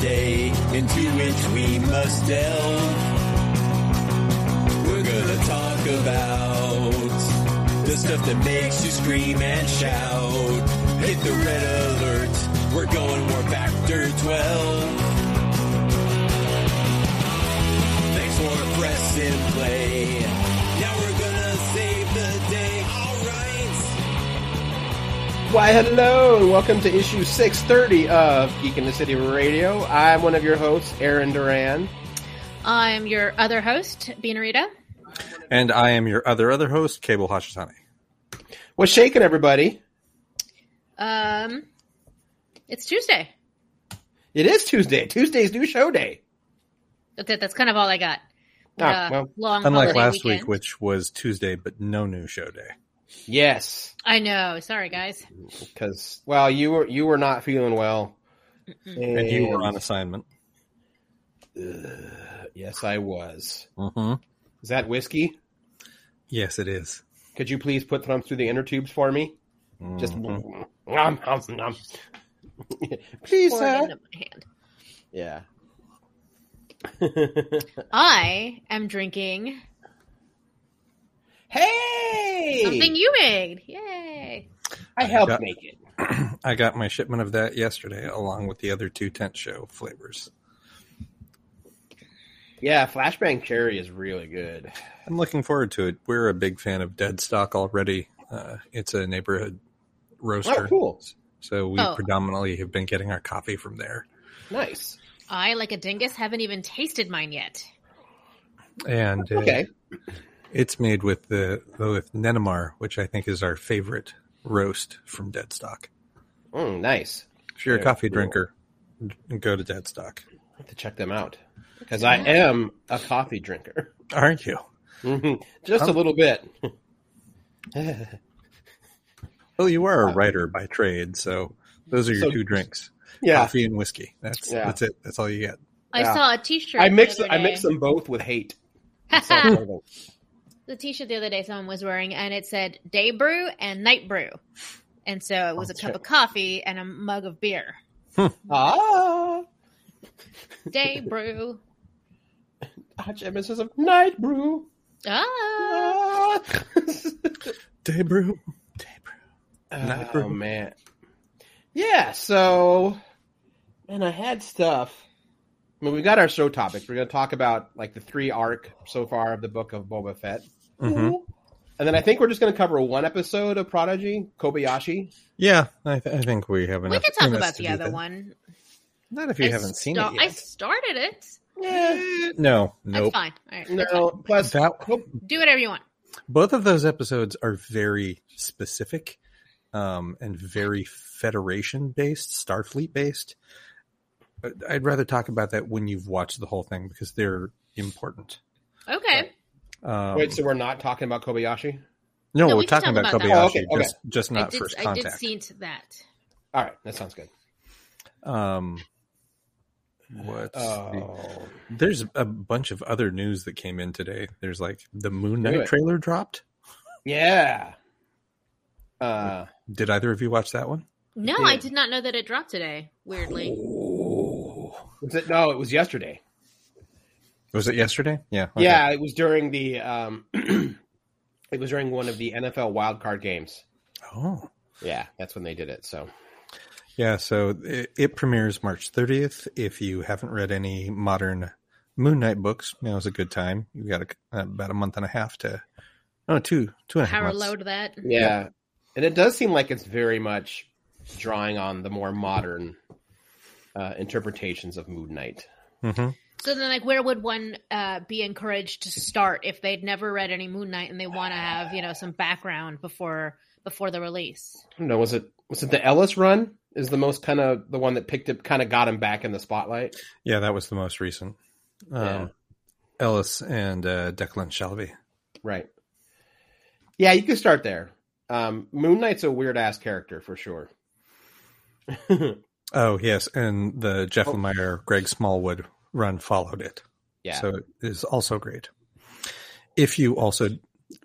day into which we must delve. We're gonna talk about the stuff that makes you scream and shout. Hit the red alert. We're going Warp Factor 12. Thanks for pressing play. Why, hello, and welcome to issue 630 of Geek in the City Radio. I'm one of your hosts, Aaron Duran. I'm your other host, Beanarita. And I am your other other host, Cable Hashitani. What's shaking, everybody? Um, it's Tuesday. It is Tuesday. Tuesday's new show day. That's it. That's kind of all I got. Ah, well, long Unlike last weekend. week, which was Tuesday, but no new show day. Yes, I know. Sorry, guys. because well, you were you were not feeling well, And you were on assignment. Yes, I was. Mm-hmm. Is that whiskey? Yes, it is. Could you please put them through the inner tubes for me? Just Mhm. nom, nom, nom. please, Pour it sir. into my hand. Yeah. I am drinking hey, something you made. Yay! I helped got- make it. I got my shipment of that yesterday, along with the other two tent show flavors. Yeah, Flashbang Cherry is really good. I'm looking forward to it. We're a big fan of Dead Stock already. Uh, it's a neighborhood roaster, Oh, cool. so we Oh. predominantly have been getting our coffee from there. Nice. I, like a dingus, haven't even tasted mine yet. And uh, Okay. It's made with the with Nenamar, which I think is our favorite roast from Dead Stock. Mm, nice. If you're a coffee cool. drinker, go to Dead Stock. have to check them out because I am a coffee drinker. Aren't you? Mhm. Just a little bit. Well, you are a writer by trade, so those are your So- two drinks: yeah, coffee and whiskey. That's Yeah. that's it. That's all you get. I Yeah. saw a T-shirt. I mix I mix them both with hate. the T-shirt the other day someone was wearing, and it said "Day Brew" and "Night Brew," and so it was a cup of coffee and a mug of beer. ah, Day Brew. Hot emissions of night brew. Ah. Ah. Day brew, day brew. Night oh brew. man, yeah. So, and I had stuff. I mean, we got our show topics. We're going to talk about like the three arc so far of the book of Boba Fett. Mhm. And then I think we're just going to cover one episode of Prodigy, Kobayashi. Yeah, I, th- I think we have We enough. could talk about the other that. one. Not if you I haven't seen sta- it I started it. Yeah. no, That's nope. fine. All right, No. fine. Plus, That Do whatever you want. both of those episodes are very specific um, and very Federation based, Starfleet based. I'd rather talk about that when you've watched the whole thing because they're important. Okay. Um, wait. So we're not talking about Kobayashi. no, No, we're we talking talk about about. Kobayashi, Oh, okay, okay. just just not I did. first I did see that. All right, that sounds good. Um, what's the- Oh, there's a bunch of other news that came in today. There's like the Moon Do Knight trailer dropped. yeah. Uh, Did either of you watch that one? No, did. I did not know that it dropped today. Weirdly. was it? No, it was yesterday. Was it yesterday? Yeah. okay. Yeah, it was during the. Um, it was during one of the NFL wildcard games. Oh. Yeah, that's when they did it. So Yeah, so it, it premieres March 30th. If you haven't read any modern Moon Knight books, now's a good time. You've got a, about a month and a half to, no, two, two and a half Power months. load that. yeah, and it does seem like it's very much drawing on the more modern uh, interpretations of Moon Knight. hmm So then, like, where would one uh, be encouraged to start if they'd never read any Moon Knight and they want to have, you know, some background before before the release? I don't know. Was it was it the Ellis run? Is the most kind of the one that picked it, kind of got him back in the spotlight. Yeah, that was the most recent. Um, Yeah. Ellis and uh, Declan Shalvey. Right. Yeah, you can start there. Um, Moon Knight's a weird ass character for sure. Oh, yes. And the Jeff Oh. Lemire, Greg Smallwood run followed it. yeah. So it is also great. If you also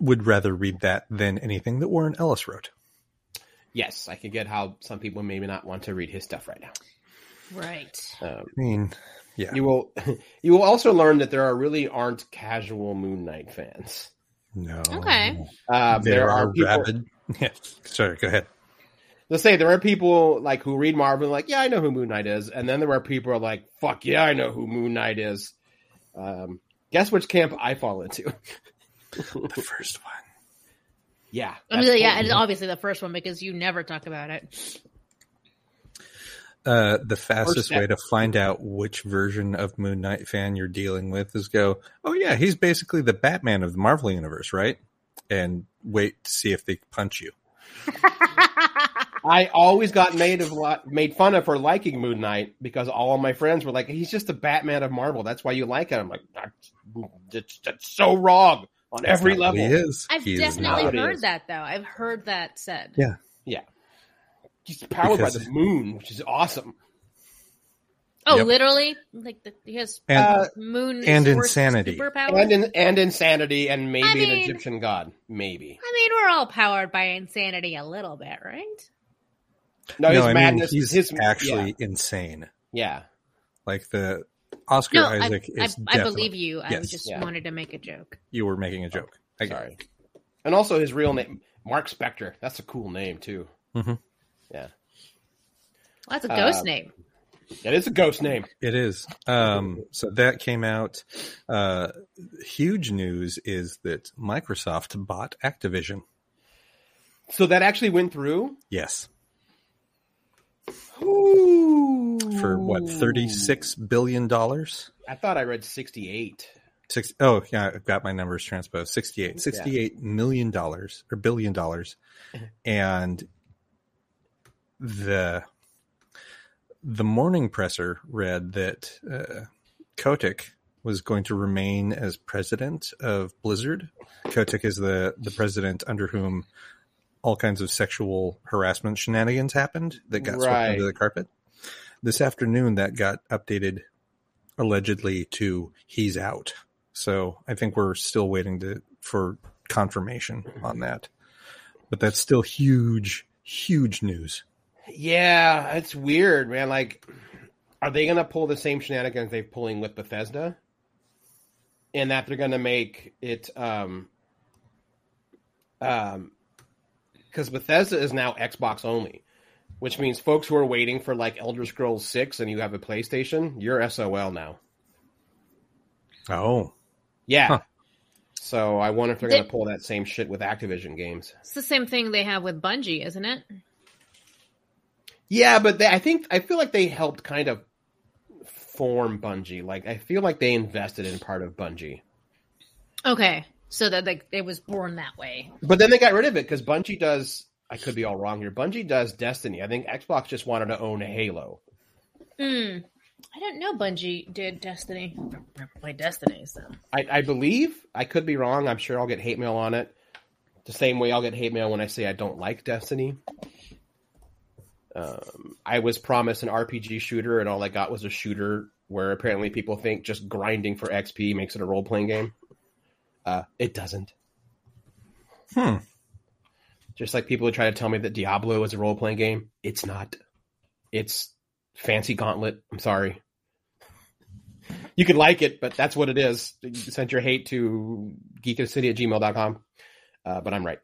would rather read that than anything that Warren Ellis wrote. yes, I can get how some people maybe not want to read his stuff right now. Right. Um, I mean, yeah, you will you will also learn that there are really aren't casual Moon Knight fans. no. Okay. Uh, There, there, are, are people. rabid. Yeah, sorry. Go ahead. Let's say there are people like who read Marvel, like, yeah, I know who Moon Knight is, and then there are people who are like, fuck yeah, I know who Moon Knight is. Um, guess which camp I fall into? The first one. yeah, I mean, yeah, totally- it's obviously the first one because you never talk about it. Uh, the fastest way to find out which version of Moon Knight fan you're dealing with is go, oh yeah, he's basically the Batman of the Marvel universe, right? And wait to see if they punch you. I always got made of made fun of for liking Moon Knight because all of my friends were like, "He's just the Batman of Marvel. That's why you like it." I'm like, "That's, that's, that's so wrong on every That's not level." He is. I've He definitely not what it heard that though. I've heard that said. Yeah. Yeah. He's powered Because- by the moon, which is awesome. Oh, Yep. literally? Like the, he has And Uh, moon and insanity. superpowers? and in, and insanity, and maybe I an Egyptian god, maybe. I mean, we're all powered by insanity a little bit, right? No, no, his I mean he's his actually insane. yeah, Like the Oscar No, Isaac I, is. I definitely- believe you. I Yes. just Yeah. wanted to make a joke. You were making a joke. I Sorry. And also his real name, Mark Spector. That's a cool name too. Mhm. Yeah, Well, that's a ghost Uh, name. that is a ghost name. It is. Um, so that came out. Uh, huge news is that Microsoft bought Activision. So that actually went through. Yes. Ooh. For what, $36 billion? I thought I read sixty-eight. Six, oh, yeah, I've got my numbers transposed. 68, 68 million dollars or billion dollars. And the, the morning presser read that, uh, Kotick was going to remain as president of Blizzard. Kotick is the, the president under whom all kinds of sexual harassment shenanigans happened that got swept Right. under the carpet. This afternoon, that got updated allegedly to he's out. So I think we're still waiting to for confirmation on that. But that's still huge, huge news. Yeah, it's weird, man. Like, are they going to pull the same shenanigans they're pulling with Bethesda? And that they're going to make it, um, um, because Bethesda is now Xbox only, which means folks who are waiting for like Elder Scrolls Six and you have a PlayStation, you're SOL now. Oh, Yeah. Huh. So I wonder if they're going to pull that same shit with Activision games. It's the same thing they have with Bungie, isn't it? Yeah, but they, I think I feel like they helped kind of form Bungie. Like I feel like they invested in part of Bungie, Okay, so that like it was born that way. but then they got rid of it because Bungie does. I could be all wrong here. Bungie does Destiny. I think Xbox just wanted to own Halo. Hmm. I don't know Bungie did Destiny. Never played Destiny, so I, I believe I could be wrong. I'm sure I'll get hate mail on it. The same way I'll get hate mail when I say I don't like Destiny. Um, I was promised an RPG shooter, and all I got was a shooter where apparently people think just grinding for XP makes it a role playing game. Uh, it doesn't. Hmm. Just like people who try to tell me that Diablo is a role playing game, it's not. It's fancy gauntlet. I'm sorry. You could like it, but that's what it is. Send your hate to geekofcity at gmail.com. Uh, but I'm right.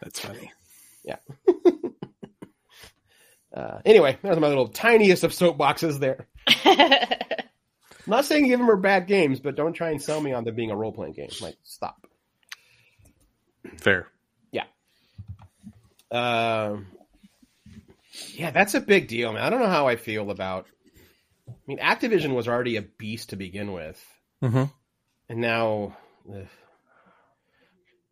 that's funny. Yeah. uh, anyway, there's my little tiniest of soapboxes there. Not saying of them are bad games, but don't try and sell me on them being a role playing game. Like, stop. Fair. Yeah. Um, yeah, that's a big deal, man. I don't know how I feel about. I mean, Activision was already a beast to begin with, Mm-hmm. and now ugh.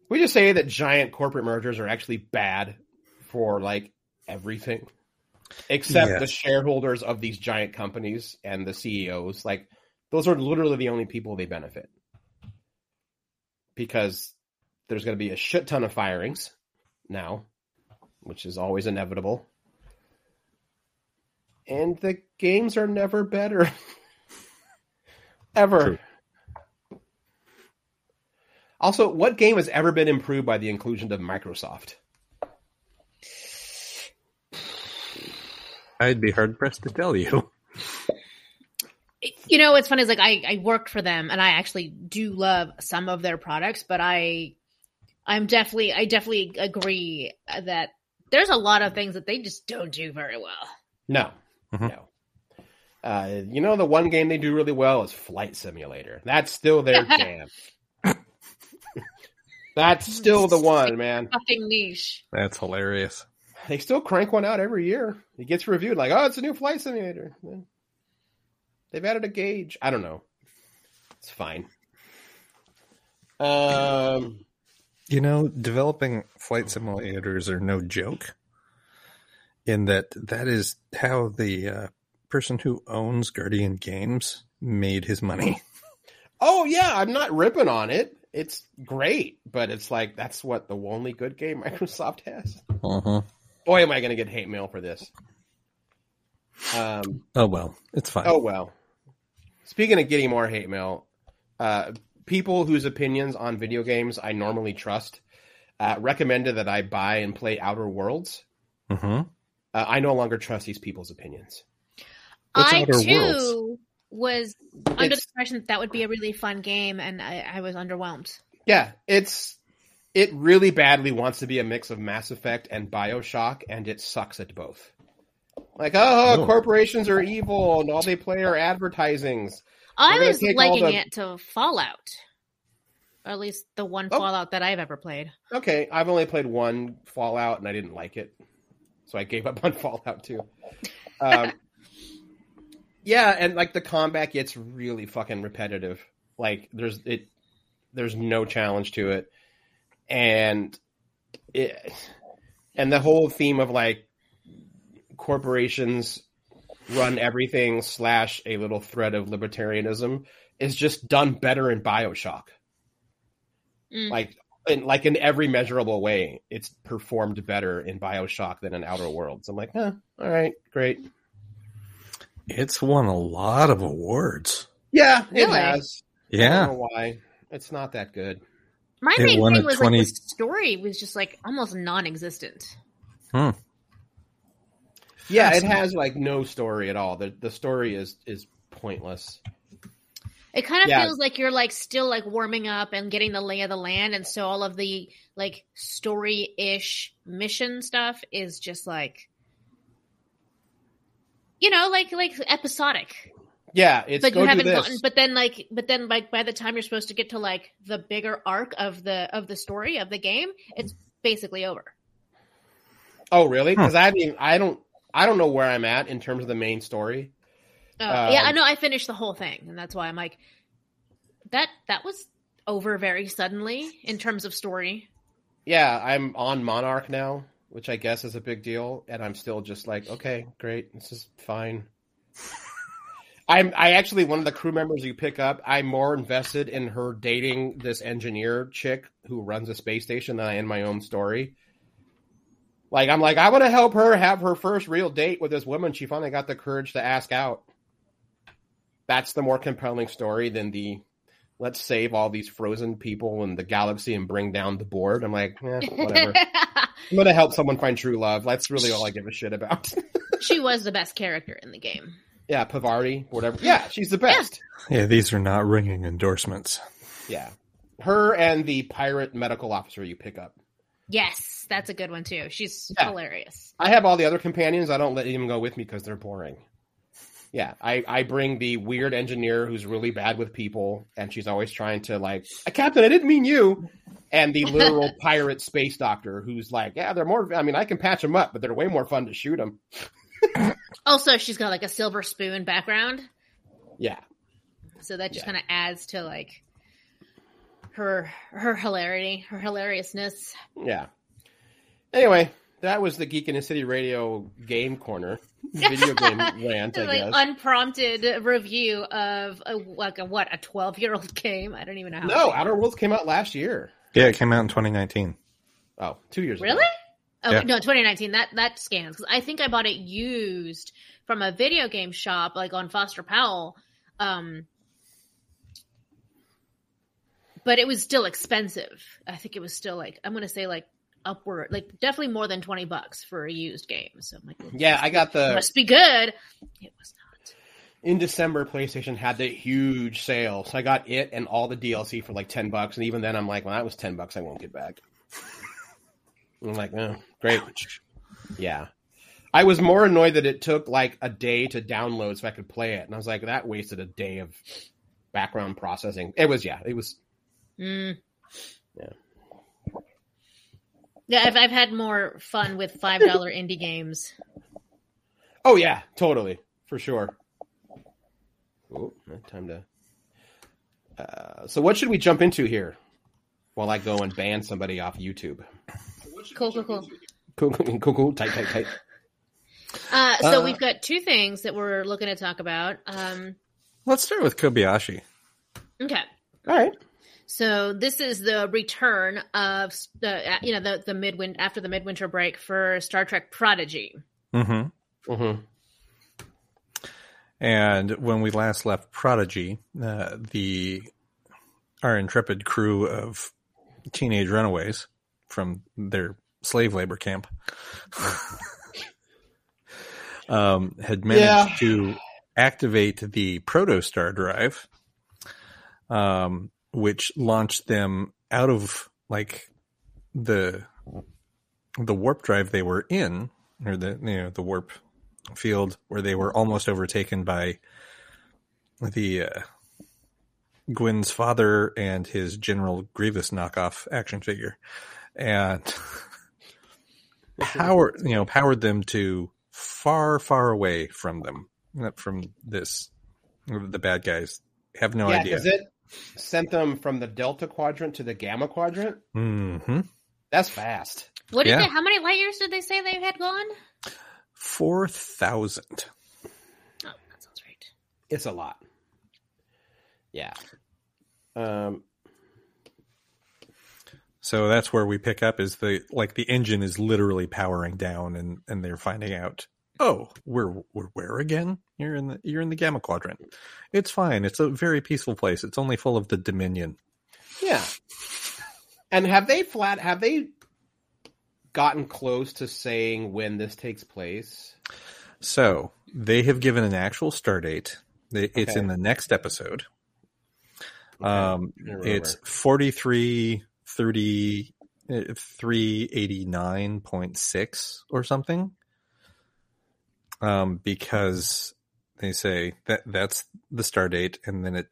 we just say that giant corporate mergers are actually bad for like everything, except Yes. the shareholders of these giant companies and the CEOs. Like, those are literally the only people they benefit because there's going to be a shit ton of firings now, which is always inevitable. And the games are never better. Ever. True. Also, what game has ever been improved by the inclusion of Microsoft? I'd be hard pressed to tell you. You know, what's funny is like I, I worked for them and I actually do love some of their products, but I I'm definitely I definitely agree that there's a lot of things that they just don't do very well. No, Mhm. no. Uh, you know, the one game they do really well is Flight Simulator. That's still their jam. That's still the one, man. Fucking niche. That's hilarious. They still crank one out every year. It gets reviewed like, oh, it's a new Flight Simulator. They've added a gauge. I don't know. It's fine. Um, You know, developing flight simulators are no joke. In that, that is how the uh, person who owns Guardian Games made his money. oh yeah, I'm not ripping on it. It's great, but it's like that's what the only good game Microsoft has. Uh-huh. Boy, am I going to get hate mail for this. Um, Oh well, it's fine. oh well. Speaking of getting more hate mail, uh, people whose opinions on video games I normally trust uh, recommended that I buy and play Outer Worlds. hmm Uh, I no longer trust these people's opinions. What's I Outer too Worlds? was under the impression that that would be a really fun game, and I, I was underwhelmed. Yeah, it's it really badly wants to be a mix of Mass Effect and Bioshock, and it sucks at both. Like, oh, Oh. corporations are evil, and all they play are advertisings. I gonna was take liking the- it to Fallout, or at least the one Oh. Fallout that I've ever played. Okay, I've only played one Fallout, and I didn't like it, so I gave up on Fallout too. Um, yeah, and like the combat gets really fucking repetitive. Like, there's it, there's no challenge to it, and it, and the whole theme of like corporations run everything slash a little thread of libertarianism is just done better in Bioshock. Mm. Like in like in every measurable way, it's performed better in Bioshock than in Outer Worlds. I'm like, eh, all right, great. It's won a lot of awards. Yeah, it Really? has. I don't Yeah, know why. It's not that good. My It main thing was 20 like the story was just like almost non-existent. Hmm. Yeah, it has like no story at all. The the story is is pointless. It kind of Yeah. feels like you're like still like warming up and getting the lay of the land, and so all of the like story-ish mission stuff is just like, you know, like like episodic. Yeah, it's but go you haven't this. gotten. But then like, but then like by the time you're supposed to get to like the bigger arc of the of the story of the game, it's basically over. oh, really? Hmm. Huh. Because I mean, I don't I don't know where I'm at in terms of the main story. Uh, Um, yeah, I know. I finished the whole thing, and that's why I'm like, that that was over very suddenly in terms of story. Yeah, I'm on Monarch now, which I guess is a big deal, and I'm still just like, okay, great, this is fine. I'm I actually one of the crew members you pick up. I'm more invested in her dating this engineer chick who runs a space station than I am my own story. Like I'm like I want to help her have her first real date with this woman she finally got the courage to ask out. That's the more compelling story than the let's save all these frozen people in the galaxy and bring down the board. I'm like, eh, whatever. I'm gonna help someone find true love. That's really all I give a shit about. she was the best character in the game. yeah, Parvati, whatever. Yeah, she's the best. yeah. These are not ringing endorsements. Yeah. Her and the pirate medical officer you pick up. Yes, that's a good one too. She's Yeah. hilarious. I have all the other companions. I don't let them go with me because they're boring. Yeah, I, I bring the weird engineer who's really bad with people, and she's always trying to like, "Uh, Captain, I didn't mean you. And the literal pirate space doctor who's like, yeah, they're more. I mean, I can patch them up, but they're way more fun to shoot them. Also, she's got like a silver spoon background, Yeah, so that just Yeah. kind of adds to like her her hilarity, her hilariousness. yeah. Anyway, that was the Geek in the City Radio game corner, video game rant. I like guess. unprompted review of a, like a what a twelve year old game. I don't even know how. no, Outer Worlds came out last year. Yeah, it came out in 2019. Oh, two years ago. Really? Oh Yeah. no, 2019. That that scans because I think I bought it used from a video game shop, like on Foster Powell. Um, but it was still expensive. I think it was still like I'm gonna say like upward, like definitely more than twenty bucks for a used game. So I'm like, Yeah, I got the must be good. It was not. in December, PlayStation had the huge sale, so I got it and all the DLC for like ten bucks. And even then, I'm like, well, that was ten bucks. I won't get back. I'm like, oh, great. Yeah. I was more annoyed that it took like a day to download so I could play it, and I was like, that wasted a day of background processing. It was, yeah, it was. Mm. Yeah. Yeah, I've I've had more fun with five dollar indie games. Oh yeah, totally for sure. Oh, time to. Uh, so, what should we jump into here? While I go and ban somebody off YouTube. Cool, cool, cool. Cool, cool, cool, cool. Tight, tight, tight. Uh, so Uh, we've got two things that we're looking to talk about. Um, Let's start with Kobayashi. okay. All right. So this is the return of the you know the the midwin after the midwinter break for Star Trek Prodigy. Mm-hmm. Mm-hmm. And when we last left Prodigy, uh, the our intrepid crew of teenage runaways from their slave labor camp um, had managed Yeah. to activate the protostar drive, um, which launched them out of like the the warp drive they were in, or the you know the warp field where they were almost overtaken by the uh, Gwyn's father and his General Grievous knockoff action figure, and power you know powered them to far far away from them from this the bad guys. Have no yeah, idea. it sent them from the Delta Quadrant to the Gamma Quadrant. hmm That's fast. What did Yeah. they? How many light years did they say they had gone? four thousand Oh, that sounds right. It's a lot. Yeah. Um. So that's where we pick up is the like the engine is literally powering down and and they're finding out oh we're we're where again? You're in the you're in the gamma quadrant. It's fine. It's a very peaceful place. It's only full of the dominion. Yeah. And have they flat? Have they gotten close to saying when this takes place? so they have given an actual star date. It's Okay. in the next episode. Um it's 43 30 uh, 389.6 or something um because they say that that's the star date and then it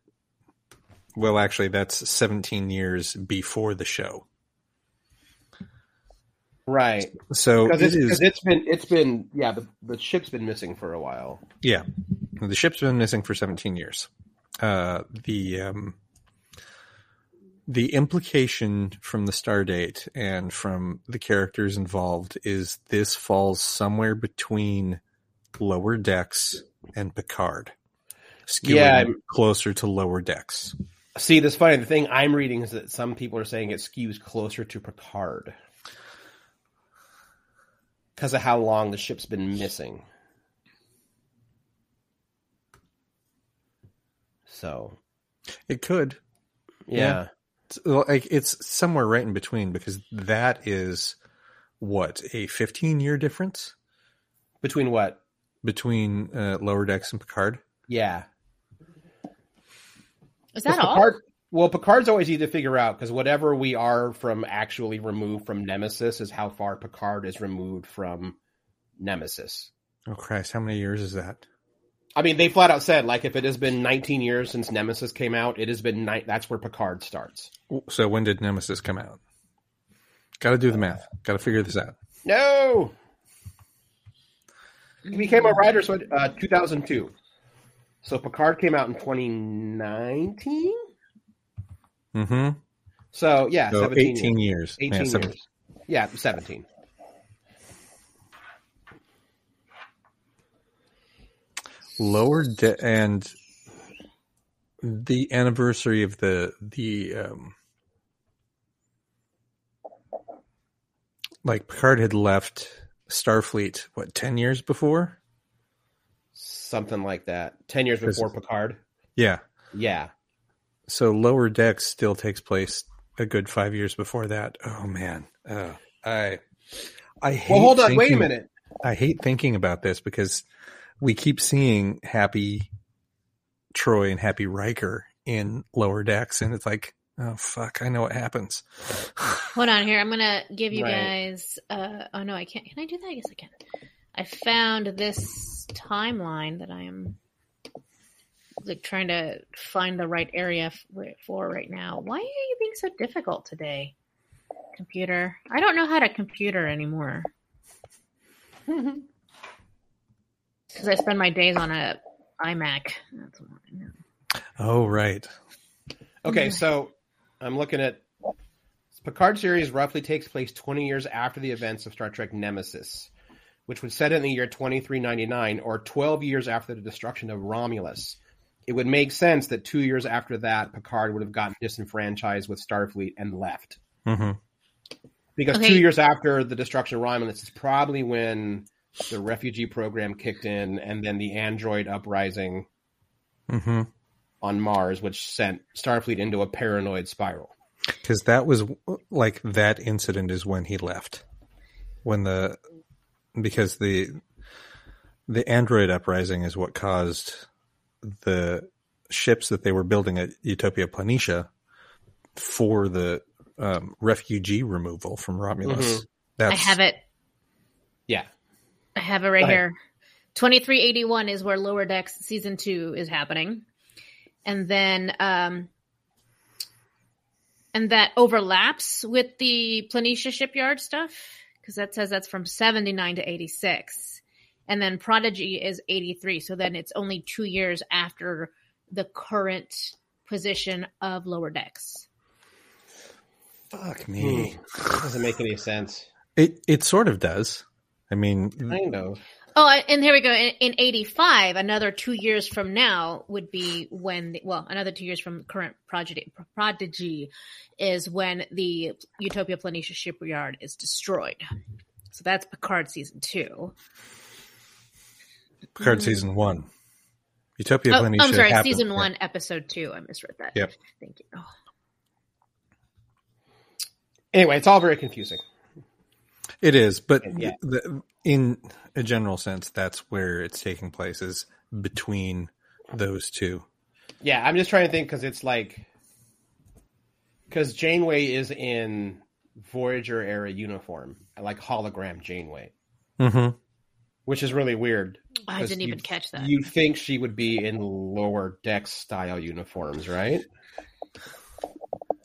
well actually that's 17 years before the show right so because it it's, is 'cause it's been it's been yeah the the ship's been missing for a while. Yeah, the ship's been missing for 17 years. Uh, the um, the implication from the star date and from the characters involved is this falls somewhere between lower decks and Picard, skewing Yeah, closer to lower decks. See, this funny the thing I'm reading is that some people are saying it skews closer to Picard. Because of how long the ship's been missing. So. It could, yeah, It's, like it's somewhere right in between because that is what a 15 year difference? Between what? Between uh, lower decks and Picard. Yeah, Is that 'Cause all? Picard, well, Picard's always easy to figure out because whatever we are from actually removed from Nemesis is how far Picard is removed from Nemesis. Oh Christ, how many years is that? I mean, they flat out said like if it has been 19 years since Nemesis came out, it has been ni- that's where Picard starts. So when did Nemesis come out? Got to do the math. Got to figure this out. No, he became a writer so uh, 2002. So Picard came out in 2019. Mm-hmm. So yeah, So 17 18 years. years. 18 Yeah, years. Yeah, 17. Lower de- and the anniversary of the the um, like Picard had left Starfleet what ten years before. Something like that. 10 years before Picard. Yeah. Yeah. So lower decks still takes place a good five years before that. Oh man, oh, I I hate Well, hold on. Wait a minute. I hate thinking about this because we keep seeing Happy Troy and Happy Riker in Lower Decks, and it's like, oh fuck, I know what happens. Hold on here. I'm gonna give you Right. guys. Uh, oh no, I can't. Can I do that? Yes, I can. I found this timeline that I am like trying to find the right area for right now. Why are you being so difficult today, computer? I don't know how to computer anymore because I spend my days on a iMac. That's why. Oh right, Okay, so I'm looking at Picard series roughly takes place 20 years after the events of Star Trek Nemesis, which would set in the year 2399 or 12 years after the destruction of Romulus. It would make sense that two years after that, Picard would have gotten disenfranchised with Starfleet and left. hmm Because Okay. two years after the destruction of Romulus is probably when the refugee program kicked in and then the android uprising hmm on Mars, which sent Starfleet into a paranoid spiral. because that was like that incident is when he left, when the because the the android uprising is what caused the ships that they were building at Utopia Planitia for the um, refugee removal from Romulus. Mhm. That's I have it. Yeah. I have it right here. 2381 is where Lower Decks season 2 is happening. And then um and that overlaps with the Planitia shipyard stuff because that says that's from 79 to 86. And then Prodigy is 83. So then it's only 2 years after the current position of Lower Decks. fuck me. Doesn't make any sense. It it sort of does. I mean, Kind of. Oh, and here we go. In, in 85, another two years from now would be when, the, well, another two years from current prodigy, prodigy is when the Utopia Planitia shipyard is destroyed. So that's Picard season two. Picard Mm. season one, Utopia Oh, Planitia. I'm sorry, happened- season yeah. one, episode two. I misread that. Yep. Thank you. Oh. Anyway, it's all very confusing. It is, but Yeah. the, in a general sense, that's where it's taking place is between those two. Yeah, I'm just trying to think because it's like because Janeway is in Voyager era uniform, like hologram Janeway, Mm-hmm. which is really weird. I didn't even catch that. You think she would be in lower deck style uniforms, right?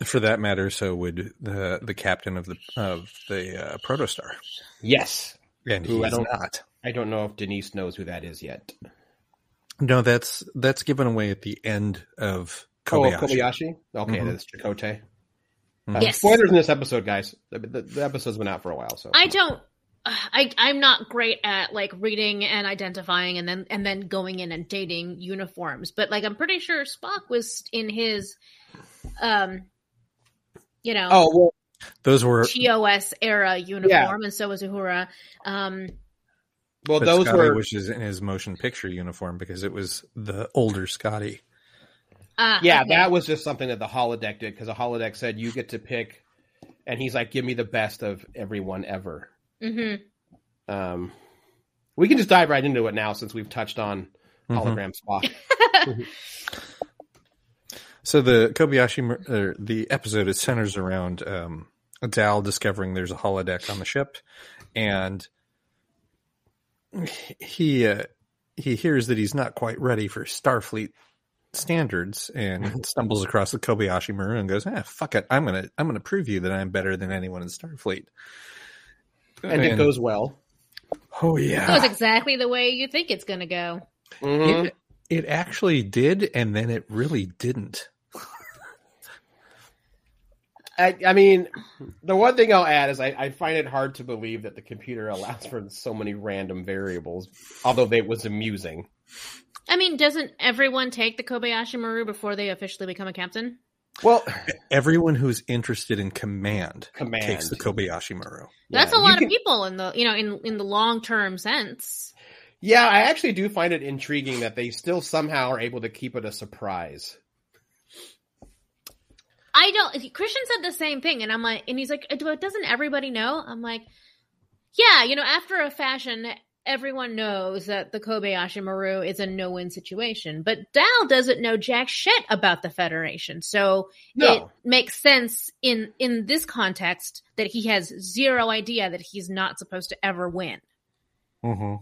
For that matter, so would the the captain of the of the uh, Protostar, Yes. and Who I he's don't- not. I don't know if Denise knows who that is yet. No, that's that's given away at the end of Oh, Kobayashi. Kobayashi. Okay, Mhm. that's Chakotay. Mhm. Uh, Yes. Spoilers in this episode, guys. The, the, the episode's been out for a while, so I don't. I I'm not great at like reading and identifying and then and then going in and dating uniforms, but like I'm pretty sure Spock was in his, um, you know, Oh well, Those were TOS era uniform, and so was Uhura. Um, well but those Scotty were was in his motion picture uniform because it was the older Scotty. uh, yeah, okay. that was just something that the holodeck did because the holodeck said you get to pick, and he's like, "Give me the best of everyone ever." Mhm. Um, we can just dive right into it now since we've touched on Mhm. hologram Spock. So the Kobayashi, or the episode, it centers around um, Dal discovering there's a holodeck on the ship, and he uh, he hears that he's not quite ready for Starfleet standards, and stumbles across the Kobayashi Maru and goes, "Ah, fuck it, I'm gonna I'm gonna prove you that I'm better than anyone in Starfleet." and it goes well. oh That yeah, was exactly the way you think it's going to go. Mhm. it, it actually did, and then it really didn't. I, I mean, the one thing I'll add is I, I find it hard to believe that the computer allows for so many random variables, although it was amusing. I mean, doesn't everyone take the Kobayashi Maru before they officially become a captain? Well, Everyone who's interested in command, command. takes the Kobayashi Maru. That's Yeah, a you lot can- of people in the you know in in the long term sense. Yeah, I actually do find it intriguing that they still somehow are able to keep it a surprise. I don't. Christian said the same thing, and I'm like, and he's like, doesn't everybody know? I'm like, yeah, you know, after a fashion, everyone knows that the Kobayashi Maru is a no-win situation, but Dal doesn't know jack shit about the Federation. So No. it makes sense in in this context that he has zero idea that he's not supposed to ever win. Mm-hmm.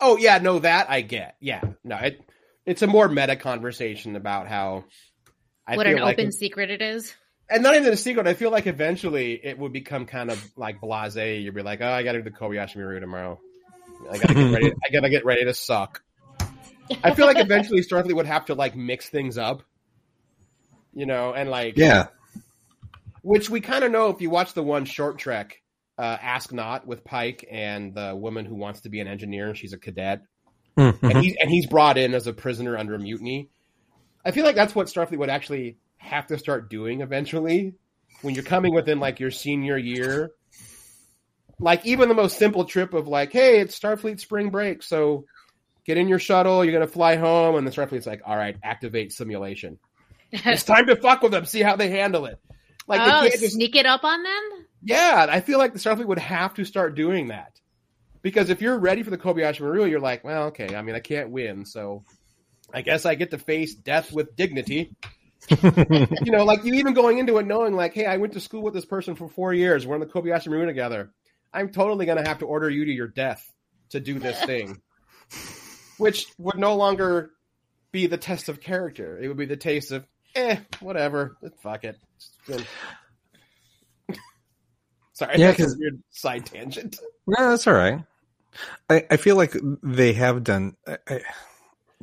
Oh yeah, no, that I get. Yeah, no, it it's a more meta conversation about how I what feel an like, open secret it is. and not even a secret. I feel like eventually it would become kind of like blasé. You'd be like, oh, I got to do the Kobayashi Maru tomorrow. I gotta get ready. I gotta get ready to suck. I feel like eventually Starfleet would have to like mix things up, you know, and like Yeah. which we kind of know if you watch the one short trek, uh, Ask Not with Pike and the woman who wants to be an engineer. and She's a cadet. Mhm. and he's and he's brought in as a prisoner under a mutiny. I feel like that's what Starfleet would actually have to start doing eventually when you're coming within like your senior year. Like even the most simple trip of like, hey, it's Starfleet spring break, so get in your shuttle, you're gonna fly home, and the Starfleet's like, all right, activate simulation. It's time to fuck with them, see how they handle it. Like oh, they just sneak it up on them? yeah, I feel like the Starfleet would have to start doing that. Because if you're ready for the Kobayashi Maru, you're like, well, okay, I mean, I can't win, so I guess I get to face death with dignity. you know, like you even going into it knowing, like, hey, I went to school with this person for four years. We're in the Kobayashi Maru together. I'm totally going to have to order you to your death to do this thing, which would no longer be the test of character. It would be the taste of, eh, whatever, fuck it. Sorry, Yeah, that's a weird side tangent. No, that's all right. I, I feel like they have done uh, uh,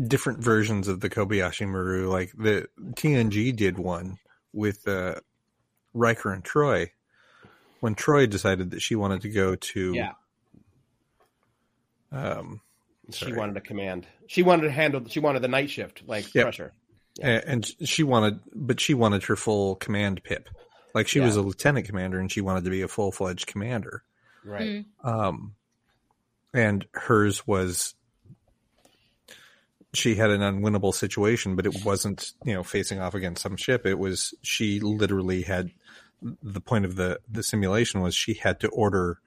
different versions of the Kobayashi Maru. Like the TNG did one with uh, Riker and Troy when Troy decided that she wanted to go to. Yeah. Um, She Sorry. wanted to command. She wanted to handle. She wanted the night shift, like Yep. Crusher. a- and she wanted, but she wanted her full command pip. Like she was a lieutenant commander, and she wanted to be a full fledged commander. Right. Mm. um, and hers was she had an unwinnable situation, but it wasn't you know facing off against some ship. It was she literally had the point of the the simulation was she had to order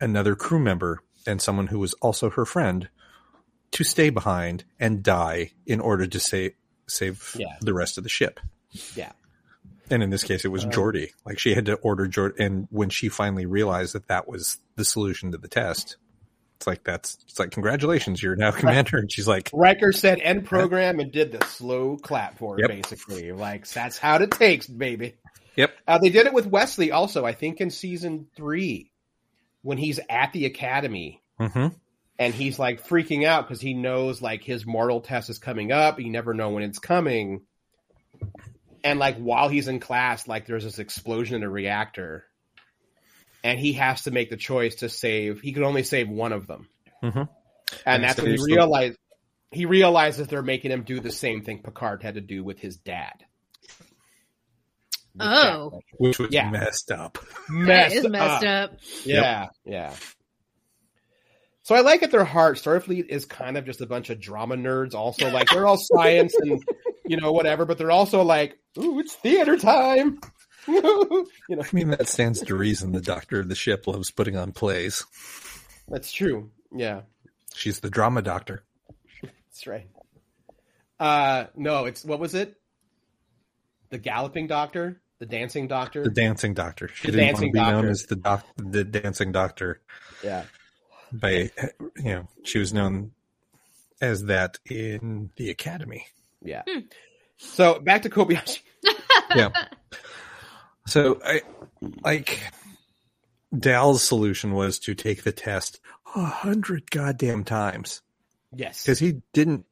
another crew member and someone who was also her friend to stay behind and die in order to save save Yeah. the rest of the ship. Yeah. And in this case, it was Um, Geordi. Like she had to order Geordi, and when she finally realized that that was the solution to the test, it's like that's it's like congratulations, you're now commander. And she's like, Riker said end program and did the slow clap for her, Yep. basically. Like that's how it takes, baby. Yep. Uh, they did it with Wesley also. I think in season three, when he's at the academy hmm and he's like freaking out because he knows like his mortal test is coming up. You never know when it's coming. And like while he's in class, like there's this explosion in a reactor, and he has to make the choice to save. He can only save one of them, Mhm. and And that's when he he's the- realized he realizes they're making him do the same thing Picard had to do with his dad. With Oh. Jack which was Yeah. messed up. That messed is messed up. yeah, yeah. So I like at their heart, Starfleet is kind of just a bunch of drama nerds. Also, like they're all science and you know whatever, but they're also like, "Ooh, it's theater time." you know, I mean, that stands to reason. The doctor of the ship loves putting on plays. that's true. Yeah, She's the drama doctor. that's right. Uh, no, it's what was it? The galloping doctor, the dancing doctor. The dancing doctor. She The didn't dancing want to be known as the doc, the dancing doctor. yeah, By you know, she was known as that in the academy. yeah. Hmm. So back to Kobayashi. yeah. So I like Dal's solution was to take the test a hundred goddamn times Yes, because he didn't.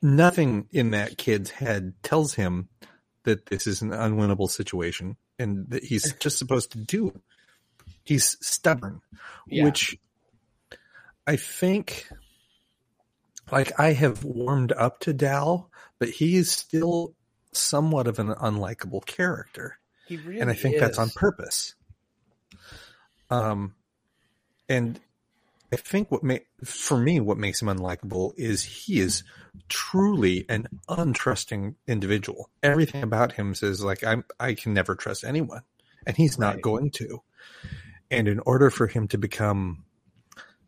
Nothing in that kid's head tells him that this is an unwinnable situation and that he's just supposed to do it. He's stubborn, Yeah. which I think, like, I have warmed up to Dal, but he is still somewhat of an unlikable character he really and I think that's on purpose. Um, and I think what may for me what makes him unlikable is he is truly an untrusting individual. Everything about him says like I'm I can never trust anyone, and he's not Right. going to. And in order for him to become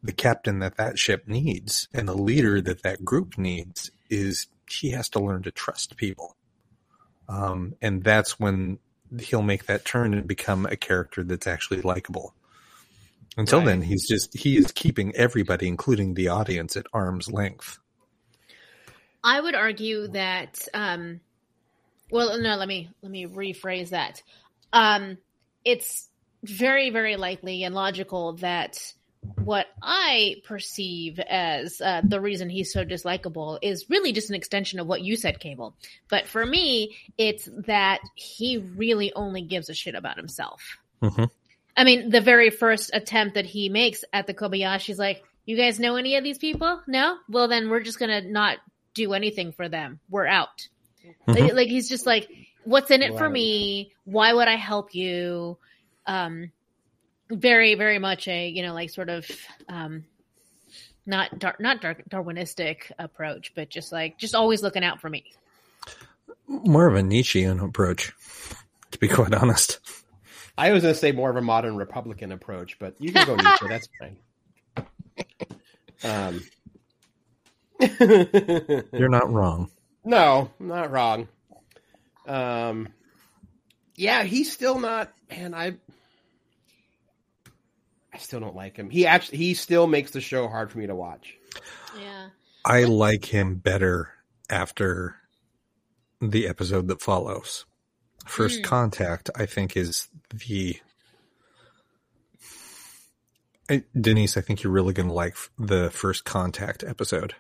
the captain that that ship needs and the leader that that group needs is he has to learn to trust people. Um, and that's when he'll make that turn and become a character that's actually likable. Until Right. then, he's just, he is keeping everybody, including the audience, at arm's length. I would argue that um well no, let me let me rephrase that. Um it's very very likely and logical that what I perceive as uh, the reason he's so dislikable is really just an extension of what you said, Cable. But for me, it's that he really only gives a shit about himself. Mhm. I mean, the very first attempt that he makes at the Kobayashi's like, "You guys know any of these people? No? Well, then we're just gonna not do anything for them. We're out." Like, Mhm. like he's just like, "What's in it for me? Why would I help you?" Um, very, very much a you know like sort of um, not dar- not dar- Darwinistic approach, but just like just always looking out for me. More of a Nietzschean approach, to be quite honest. I was going to say more of a modern Republican approach, but you can go Nietzsche. That's fine. Um, You're not wrong. no, not wrong. Um, yeah, he's still not. Man, I, I still don't like him. He actually, he still makes the show hard for me to watch. Yeah. I like him better after the episode that follows. First Hmm. Contact, I think, is the. Eh, Denise, I think you're really going to like the First Contact episode.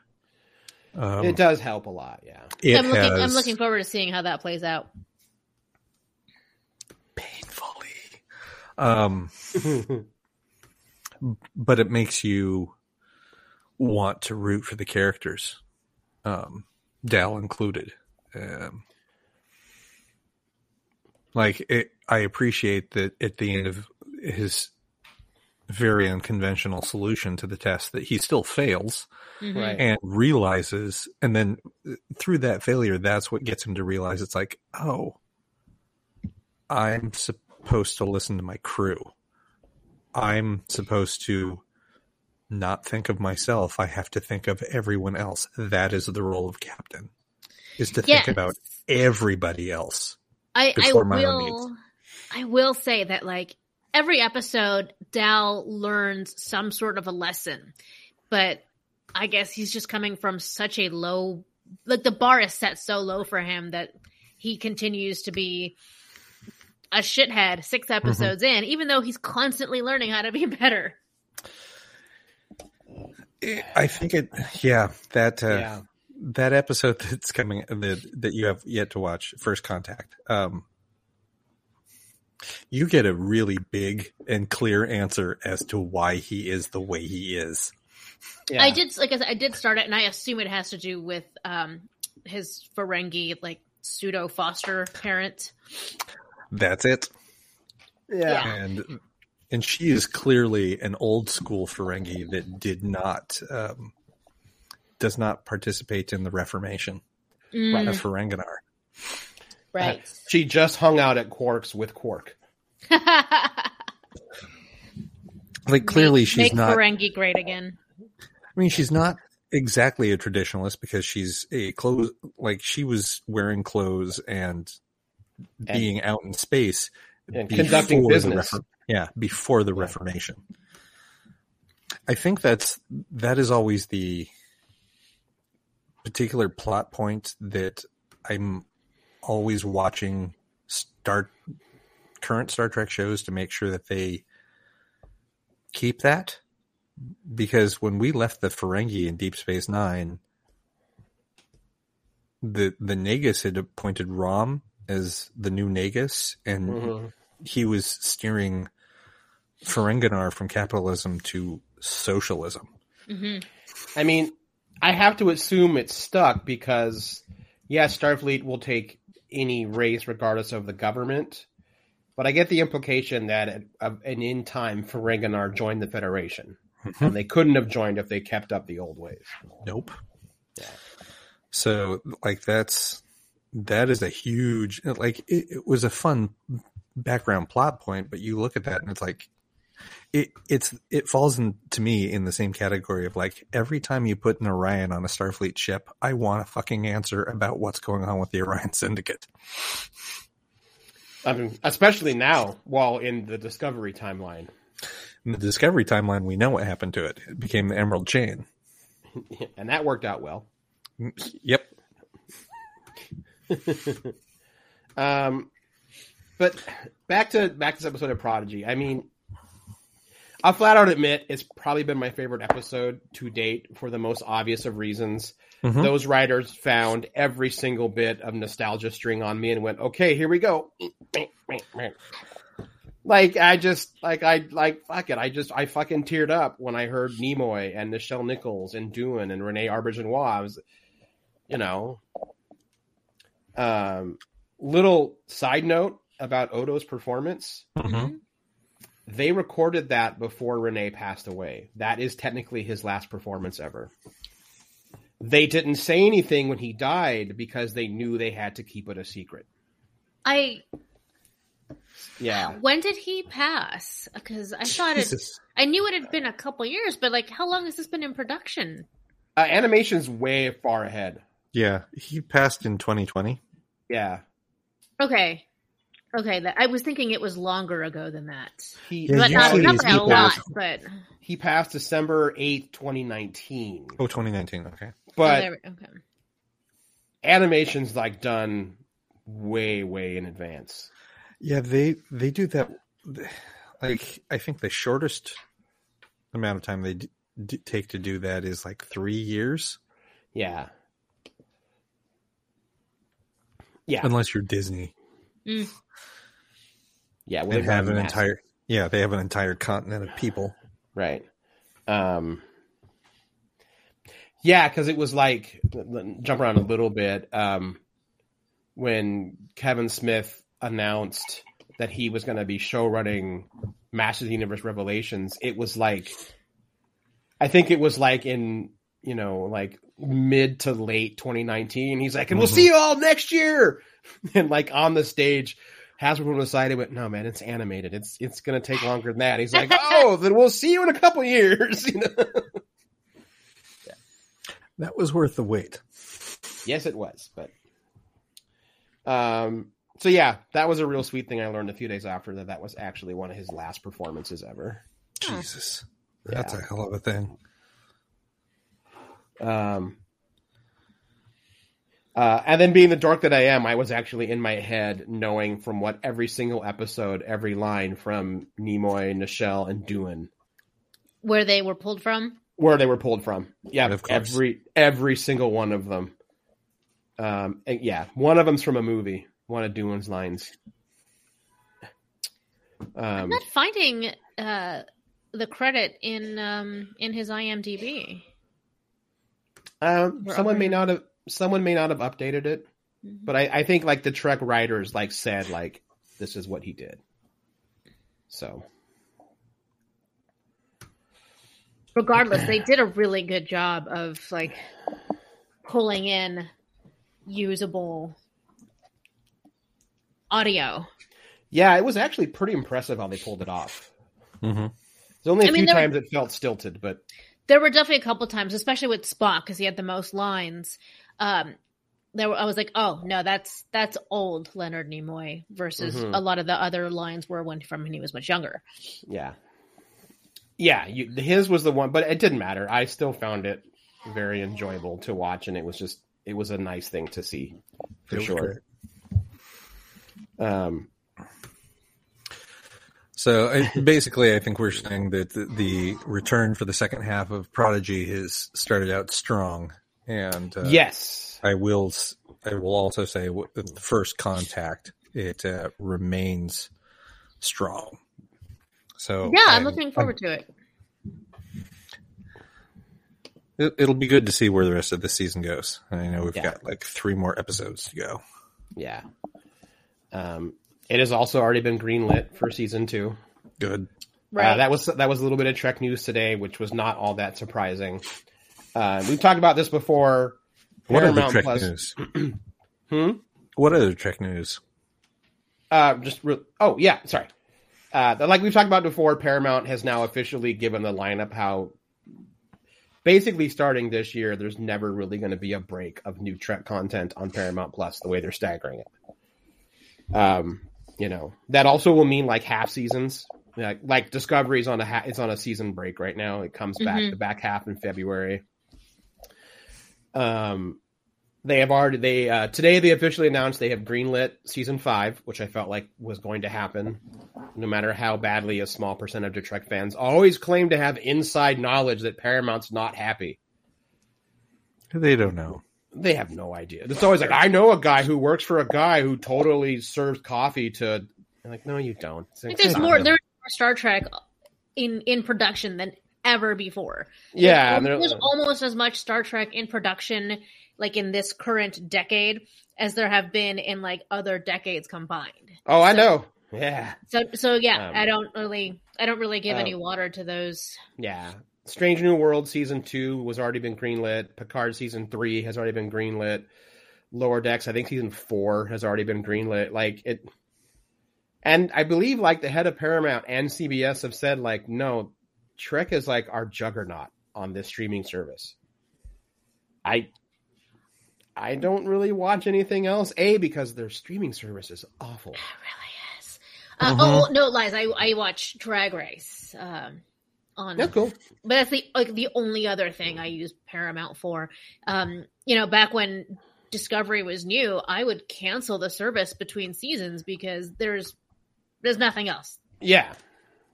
Um, it does help a lot. Yeah. I'm looking. I'm looking forward to seeing how that plays out. painfully. Um, but it makes you want to root for the characters, um, Dal included. Um, like it, I appreciate that at the end of his very unconventional solution to the test that he still fails Mhm. Right. and realizes and then through that failure that's what gets him to realize it's like oh i'm supposed to listen to my crew i'm supposed to not think of myself. I have to think of everyone else. That is the role of captain is to think about everybody else I, I before my own will I will say that like every episode Dal learns some sort of a lesson. But I guess he's just coming from such a low like the bar is set so low for him that he continues to be a shithead 6 episodes in even though he's constantly learning how to be better. i think it yeah that uh, yeah. that episode that's coming that that you have yet to watch first contact um you get a really big and clear answer as to why he is the way he is yeah. I did like I said, I did start it and I assume it has to do with um his Ferengi like pseudo foster parent. That's it Yeah. and and she is clearly an old school ferengi that did not um does not participate in the reformation Mm, of ferenginar right. She just hung out at Quarks with Quark. like clearly make, she's make not Ferengi great again. I mean, she's not exactly a traditionalist because she's a clothes like she was wearing clothes and being out in space And conducting business. Refor- yeah, before the Reformation. I think that's that is always the particular plot point that I'm always watching Star current Star Trek shows to make sure that they keep that because when we left the Ferengi in Deep Space Nine, the the Nagus had appointed Rom as the new Nagus, and Mhm. he was steering Ferenginar from capitalism to socialism. hmm I mean, I have to assume it's stuck because, yeah, Starfleet will take any race regardless of the government. But I get the implication that at, of- and in time, Ferenginar joined the Federation, and they couldn't have joined if they kept up the old ways. Nope. Yeah. So like that's that is a huge like it, it was a fun background plot point, but you look at that and it's like it it's it falls in to me in the same category of like every time you put an Orion on a Starfleet ship, I want a fucking answer about what's going on with the Orion Syndicate. I mean, especially now, while in the Discovery timeline. In the Discovery timeline, we know what happened to it. It became the Emerald Chain. and that worked out well. Mm, yep. um, but back to back to this episode of Prodigy. I mean, I'll flat out admit it's probably been my favorite episode to date for the most obvious of reasons. Mhm. Those writers found every single bit of nostalgia string on me and went, "Okay, here we go." Like I just like I like fuck it. I just I fucking teared up when I heard Nimoy and Nichelle Nichols and Doohan and Renee Auberjonois. Was, you know, um, little side note about Odo's performance Mhm. they recorded that before Renee passed away. That is technically his last performance ever. They didn't say anything when he died because they knew they had to keep it a secret. I Yeah. when did he pass? Because I thought it. I knew it had been a couple years, but like, how long has this been in production? Uh, animation's way far ahead. Yeah, he passed in 2020. Yeah. Okay, okay. That I was thinking it was longer ago than that, He, Yeah, but not, not these by a people- lot. But he passed December 8th, 2019. Oh, 2019. Okay. oh, But there we- okay. animation's like done way, way in advance. Yeah, they they do that. Like, I think the shortest amount of time they d- d- take to do that is like three years, Yeah. Yeah. unless you're Disney Mm. Yeah. they've an massive- entire. Yeah, they have an entire continent of people. Right. Um, yeah, because it was like jump around a little bit. Um, when Kevin Smith announced that he was going to be show running Masters of the Universe Revelations, it was like, I think it was like in you know like mid to late 2019. He's like, and we'll Mhm. see you all next year. And like on the stage, Hasbro went aside and went, "No, man, it's animated. It's it's going to take longer than that." He's like, "Oh, then we'll see you in a couple years." You know? That was worth the wait. yes, it was, but um, so yeah, that was a real sweet thing I learned a few days after that. That was actually one of his last performances ever. Huh. Jesus, that's Yeah. a hell of a thing. Um, uh, and then being the dork that I am, I was actually in my head knowing from what every single episode, every line from Nimoy, Nichelle, and Doohan Where they were pulled from? where they were pulled from. Yeah, Of course. every every single one of them. Um, and yeah, one of them's from a movie. One of Doohan's lines. I'm Um, not finding uh, the credit in um, in his IMDb. Um, Or someone other- may not have someone may not have updated it, Mhm. but I, I think like the Trek writers like said like this is what he did. So Regardless, they did a really good job of like pulling in usable audio. yeah, it was actually pretty impressive how they pulled it off. hmm There's only a I mean, few there were- times it felt stilted, but There were definitely a couple times, especially with Spock, because he had the most lines. Um, there were, I was like, oh no, that's that's old Leonard Nimoy versus Mhm. a lot of the other lines were when from when he was much younger. yeah, yeah, you, his was the one, but it didn't matter. I still found it very enjoyable to watch, and it was just it was a nice thing to see for sure. Um, So I, basically, I think we're saying that the, the return for the second half of Prodigy has started out strong, and uh, yes, I will. s- I will also say the first contact it uh, remains strong. So yeah, I'm, looking forward to it. It, it'll be good to see where the rest of the season goes. I know we've Yeah. got like three more episodes to go. yeah. Um, it has also already been greenlit for season two. Good. Right. Uh, that was that was a little bit of Trek news today, which was not all that surprising. Uh, we've talked about this before. What other Trek Plus- news? Hmm? What other Trek news? Uh, just re- oh yeah, sorry. uh, like we've talked about before, Paramount has now officially given the lineup how basically starting this year, there's never really going to be a break of new Trek content on Paramount Plus the way they're staggering it. Um, you know, that also will mean like half seasons. Like, like Discovery's on a ha- it's on a season break right now. It comes back Mhm. the back half in February. Um, they have already they uh, today they officially announced they have greenlit season five, which I felt like was going to happen, no matter how badly a small percentage of Trek fans always claim to have inside knowledge that Paramount's not happy. They don't know. They have no idea. It's always like I know a guy who works for a guy who totally serves coffee to. I'm like, no, you don't. It's I like, think there's more it. there's more Star Trek in in production than ever before. yeah, There's, and there's almost as much Star Trek in production, like in this current decade, as there have been in like other decades combined. oh, I know. Yeah, So, so yeah, Um, I don't really, I don't really give uh, any water to those. yeah. Strange New World season two was already been greenlit. Picard season three has already been greenlit. Lower Decks, I think season four has already been greenlit. Like it, and I believe like the head of Paramount and CBS have said like, no, Trek is like our juggernaut on this streaming service. I, I don't really watch anything else. A because their streaming service is awful. It really is. Uh, Mm-hmm. Oh no, lies. I I watch Drag Race um, on Yeah, cool. but that's the like the only other thing I use Paramount for. Um, you know, back when Discovery was new, I would cancel the service between seasons because there's there's nothing else. Yeah,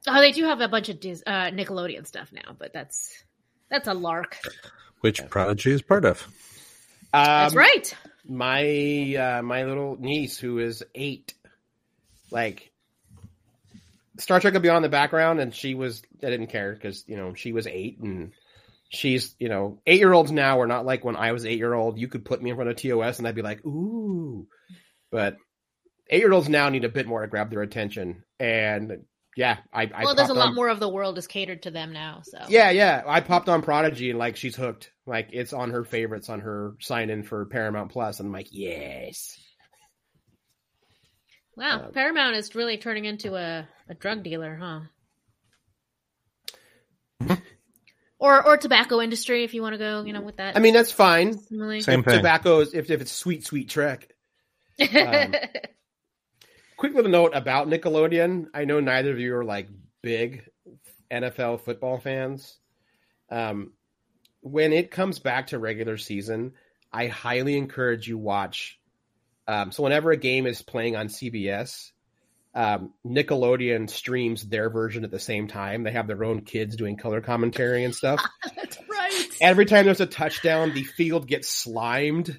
Oh, they do have a bunch of Dis- uh, Nickelodeon stuff now, but that's that's a lark. Which Prodigy is part of. That's Um, right. my uh, my little niece who is eight, like Star Trek would be on the background, and she was I didn't care because you know she was eight, and she's you know eight year olds now are not like when I was eight year old. You could put me in front of TOS, and I'd be like ooh, but eight year olds now need a bit more to grab their attention, and yeah, I, I well, there's a lot on- more of the world is catered to them now. So yeah, yeah. I popped on Prodigy and like she's hooked. Like it's on her favorites on her sign in for Paramount And I'm like, yes. Wow, Um, Paramount is really turning into a, a drug dealer, huh? or or tobacco industry, if you want to go, you know, with that. I mean, that's fine. simile. Same thing. Tobacco is if, if it's sweet, sweet Trek. um, Quick little note about Nickelodeon. I know neither of you are like big NFL football fans. Um, when it comes back to regular season, I highly encourage you watch. Um, so whenever a game is playing on CBS, um, Nickelodeon streams their version at the same time. They have their own kids doing color commentary and stuff. That's right. Every time there's a touchdown, the field gets slimed.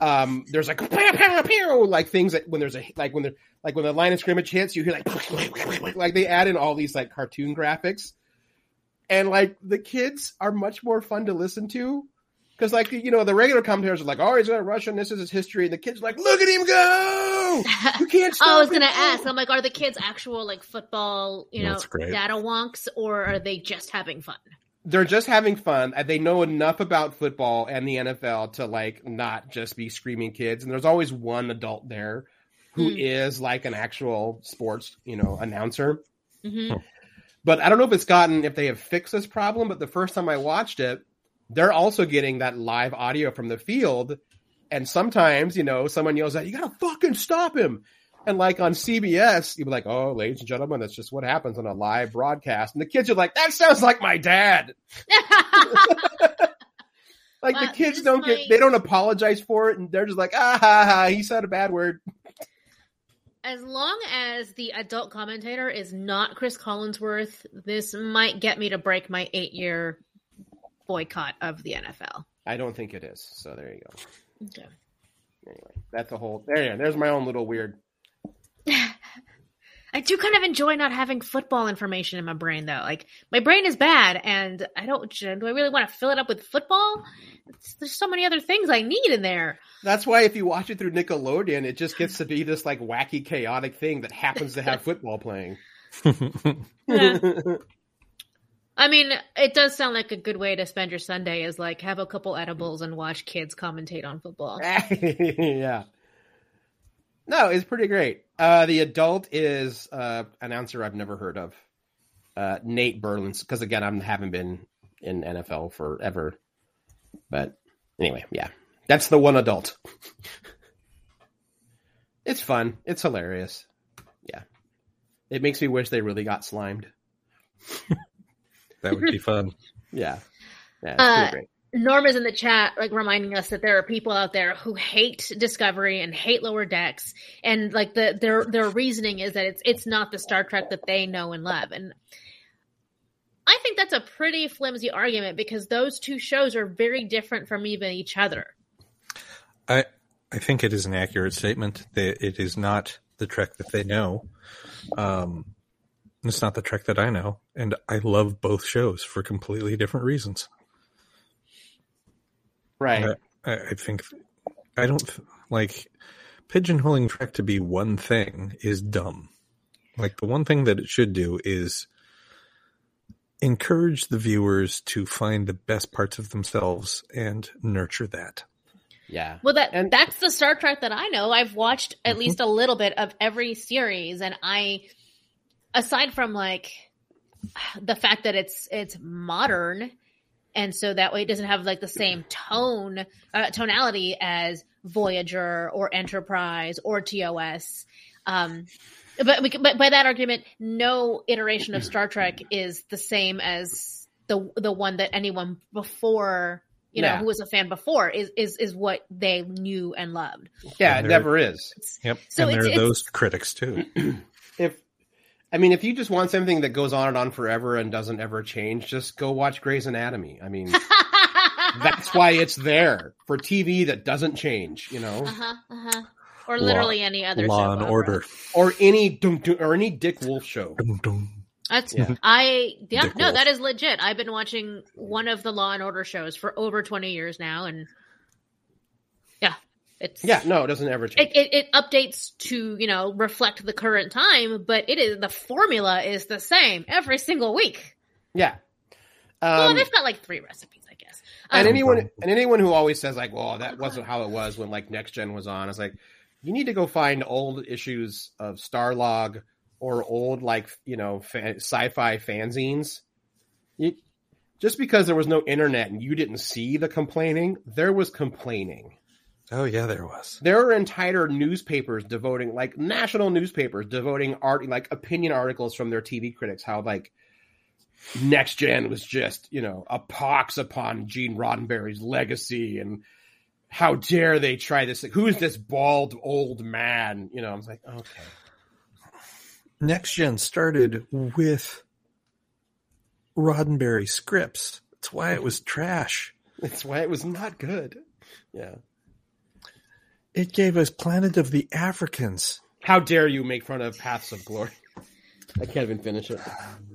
Um, there's like pow, pow, pow, like things that when there's a like when they're like when the line of scrimmage hits, you hear like like they add in all these like cartoon graphics, and like the kids are much more fun to listen to because like you know the regular commentators are like, oh, he's gonna rush and this is his history, and the kids are like, look at him go! You can't stop. I was gonna go!" ask. I'm like, are the kids actual like football, you know, data wonks, or are they just having fun? they're just having fun. and They know enough about football and the NFL to like not just be screaming kids. And there's always one adult there who Hmm. is like an actual sports, you know, announcer. hmm But I don't know if it's gotten if they have fixed this problem. But the first time I watched it, they're also getting that live audio from the field. And sometimes, you know, someone yells out, "You gotta fucking stop him!" And like on CBS, you'd be like, "Oh, ladies and gentlemen, that's just what happens on a live broadcast." And the kids are like, "That sounds like my dad." Like Wow, the kids don't get, they don't apologize for it, and they're just like, ah ha ha, he said a bad word. as long as the adult commentator is not Chris Collinsworth, this might get me to break my eight year boycott of the NFL. I don't think it is. So there you go. Okay. Anyway, that's a whole. There, yeah. there's my own little weird. I do kind of enjoy not having football information in my brain, though. Like my brain is bad, and I don't. Do I really want to fill it up with football? It's, there's so many other things I need in there. That's why if you watch it through Nickelodeon, it just gets to be this like wacky, chaotic thing that happens to have football playing. Yeah. I mean, it does sound like a good way to spend your Sunday is like have a couple edibles and watch kids commentate on football. yeah. No, it's pretty great. Uh, the adult is uh, announcer I've never heard of, uh, Nate Burleson. Because again, I haven't been in NFL forever. But anyway, yeah, that's the one adult. it's fun. It's hilarious. Yeah, it makes me wish they really got slimed. That would be fun. Yeah, yeah, Uh, great. Norm is in the chat, like reminding us that there are people out there who hate Discovery and hate Lower Decks, and like the their their reasoning is that it's it's not the Star Trek that they know and love, and I think that's a pretty flimsy argument because those two shows are very different from even each other. I I think it is an accurate statement. That it is not the Trek that they know. Um, it's not the Trek that I know, and I love both shows for completely different reasons. Right. I, I I think I don't like pigeonholing Trek to be one thing is dumb. Like the one thing that it should do is encourage the viewers to find the best parts of themselves and nurture that. yeah. Well, that And- that's the Star Trek that I know. I've watched at mm-hmm. least a little bit of every series, and I, aside from like the fact that it's it's modern, and so that way it doesn't have like the same tone uh, tonality as Voyager or Enterprise or TOS. Um, but, but by that argument, no iteration of Star Trek is the same as the the one that anyone before you know Yeah. who was a fan before is is is what they knew and loved. Yeah, it And there- never is. Yep. So and there are those critics too. if I mean, if you just want something that goes on and on forever and doesn't ever change, just go watch Grey's Anatomy. I mean, that's why it's there for TV that doesn't change, you know, uh-huh, uh-huh. or Law- literally any other Law and opera. Order. or any dum- dum- or any Dick Wolf show. Dum, dum. That's Yeah. I yeah Dick no Wolf. that is legit. I've been watching one of the Law and Order shows for over twenty years now, and yeah, it's Yeah, no, it doesn't ever change. It, it, it updates to you know reflect the current time, but it is the formula is the same every single week. yeah. well, Um, they've got like three recipes, I guess. and Um, anyone and anyone who always says like, "Well, that wasn't how it was when like Next Gen was on," it's like you need to go find old issues of Starlog or old like you know fa- sci-fi fanzines. You, just because there was no internet and you didn't see the complaining, there was complaining. Oh yeah, there was. There are entire newspapers devoting, like national newspapers, devoting art, like opinion articles from their TV critics, how like Next Gen was just, you know, a pox upon Gene Roddenberry's legacy, and how dare they try this? Like, who is this bald old man? You know, I was like, okay, Next Gen started with Roddenberry scripts. That's why it was trash. that's why it was not good. Yeah, It gave us Planet of the Africans. how dare you make fun of Paths of Glory? I can't even finish it.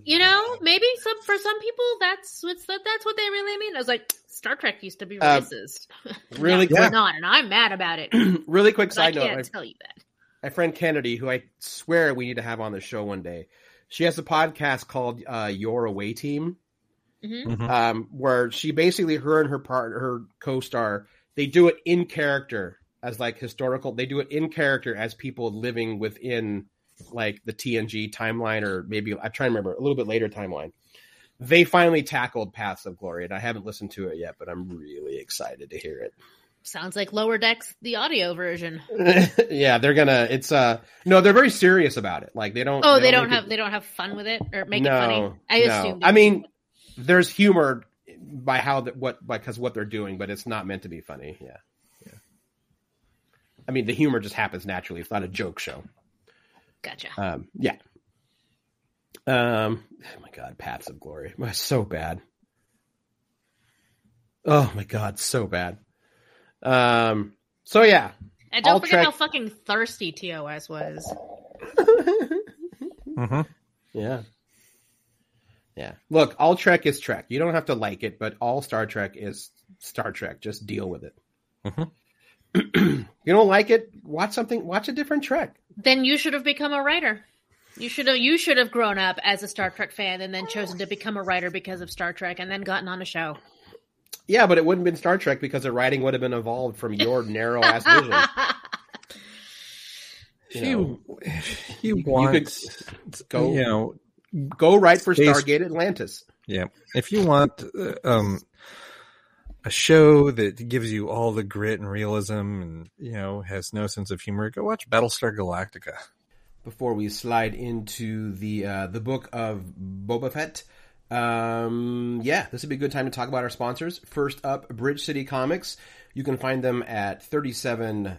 you know, maybe some for some people that's what's that, that's what they really mean. I was like, Star Trek used to be Uh, racist. really no, it's quick- not, and I'm mad about it. really quick I side note: I can't my, tell you that. my friend Kennedy, who I swear we need to have on the show one day, she has a podcast called uh, Your Away Team. hmm Mhm. um, where she basically her and her partner, her co-star, they do it in character as like historical. They do it in character as people living within like the TNG timeline, or maybe I'm trying to remember a little bit later timeline. They finally tackled Paths of Glory, and I haven't listened to it yet, but I'm really excited to hear it. Sounds like Lower Decks, the audio version. yeah, they're gonna. It's uh no, they're very serious about it. Like they don't. Oh, they, don't make have it- they don't have fun with it or make no, it funny. I no. assume. I mean, there's humor by how that what because what they're doing, but it's not meant to be funny. Yeah. I mean, the humor just happens naturally. It's not a joke show. gotcha. Um, yeah. Um. Oh my God, Paths of Glory. So bad. Oh my God, so bad. Um. So yeah. And don't I'll forget track- how fucking thirsty TOS was. Mhm. Yeah. Yeah. Look, all Trek is Trek. You don't have to like it, but all Star Trek is Star Trek. Just deal with it. Mhm. you don't like it? Watch something. Watch a different Trek. Then you should have become a writer. You should have you should have grown up as a Star Trek fan and then chosen to become a writer because of Star Trek and then gotten on a show. Yeah, but it wouldn't have been Star Trek because the writing would have been evolved from your narrow ass vision. You If know, you, if you you could want, go- you know, go write for Stargate Atlantis. Yeah. If you want uh, um a show that gives you all the grit and realism and you know has no sense of humor, go watch Battlestar Galactica. before we slide into the uh, the book of Boba Fett. Um, yeah, this would be a good time to talk about our sponsors. First up, Bridge City Comics. You can find them at 37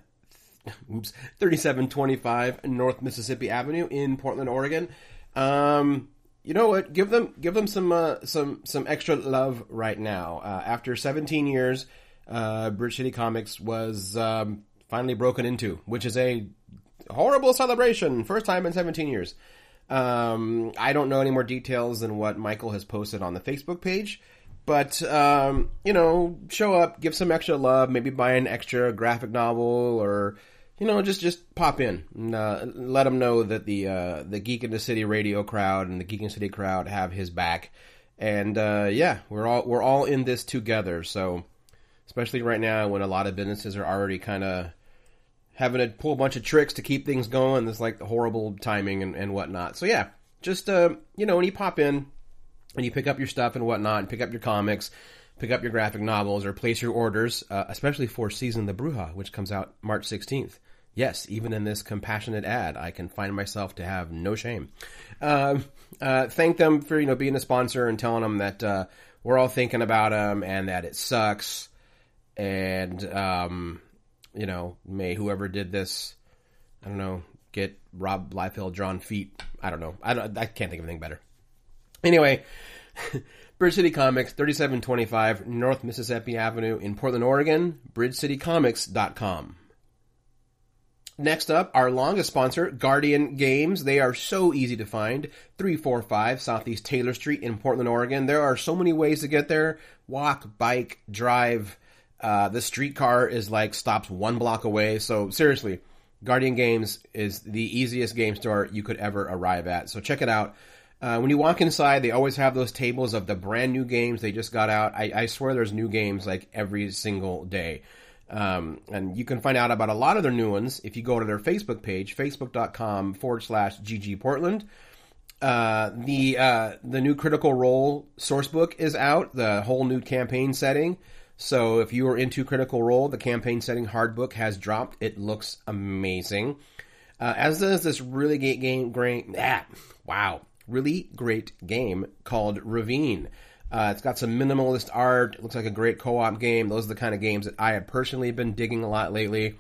oops, 3725 North Mississippi Avenue in Portland, Oregon. Um, you know what? Give them give them some uh, some some extra love right now. Uh, after 17 years, uh, Bridge City Comics was um, finally broken into, which is a horrible celebration. First time in 17 years. Um, I don't know any more details than what Michael has posted on the Facebook page, but um, you know, show up, give some extra love, maybe buy an extra graphic novel, or you know, just just pop in, and, uh, let him know that the uh, the Geek in the City radio crowd and the Geek in the City crowd have his back, and uh, yeah, we're all we're all in this together. So, especially right now when a lot of businesses are already kind of having to pull a bunch of tricks to keep things going. There's like horrible timing and, and whatnot. So yeah, just uh, you know, when you pop in and you pick up your stuff and whatnot, and pick up your comics, pick up your graphic novels, or place your orders, uh, especially for Season the Bruja, which comes out March 16th. Yes, even in this compassionate ad, I can find myself to have no shame. Um, uh, thank them for you know being a sponsor and telling them that uh, we're all thinking about them and that it sucks and um, you know, may whoever did this, I don't know, get Rob Liefeld drawn feet. I don't know. I don't. I can't think of anything better. Anyway, Bridge City Comics, thirty-seven twenty-five North Mississippi Avenue in Portland, Oregon. BridgeCityComics.com. Next up, our longest sponsor, Guardian Games. They are so easy to find. 345 Southeast Taylor Street in Portland, Oregon. There are so many ways to get there. Walk, bike, drive. Uh, the streetcar is like stops one block away. So seriously, Guardian Games is the easiest game store you could ever arrive at. So check it out. Uh, when you walk inside, they always have those tables of the brand new games they just got out. I, I swear there's new games like every single day. Um, and you can find out about a lot of their new ones if you go to their Facebook page, facebook.com forward slash GG Portland. Uh, the, uh, the new Critical Role source book is out, the whole new campaign setting. So if you are into Critical Role, the campaign setting hard book has dropped. It looks amazing. Uh, as does this really great game, great, ah, wow, really great game called Ravine. Uh, it's got some minimalist art. It looks like a great co-op game. Those are the kind of games that I have personally been digging a lot lately.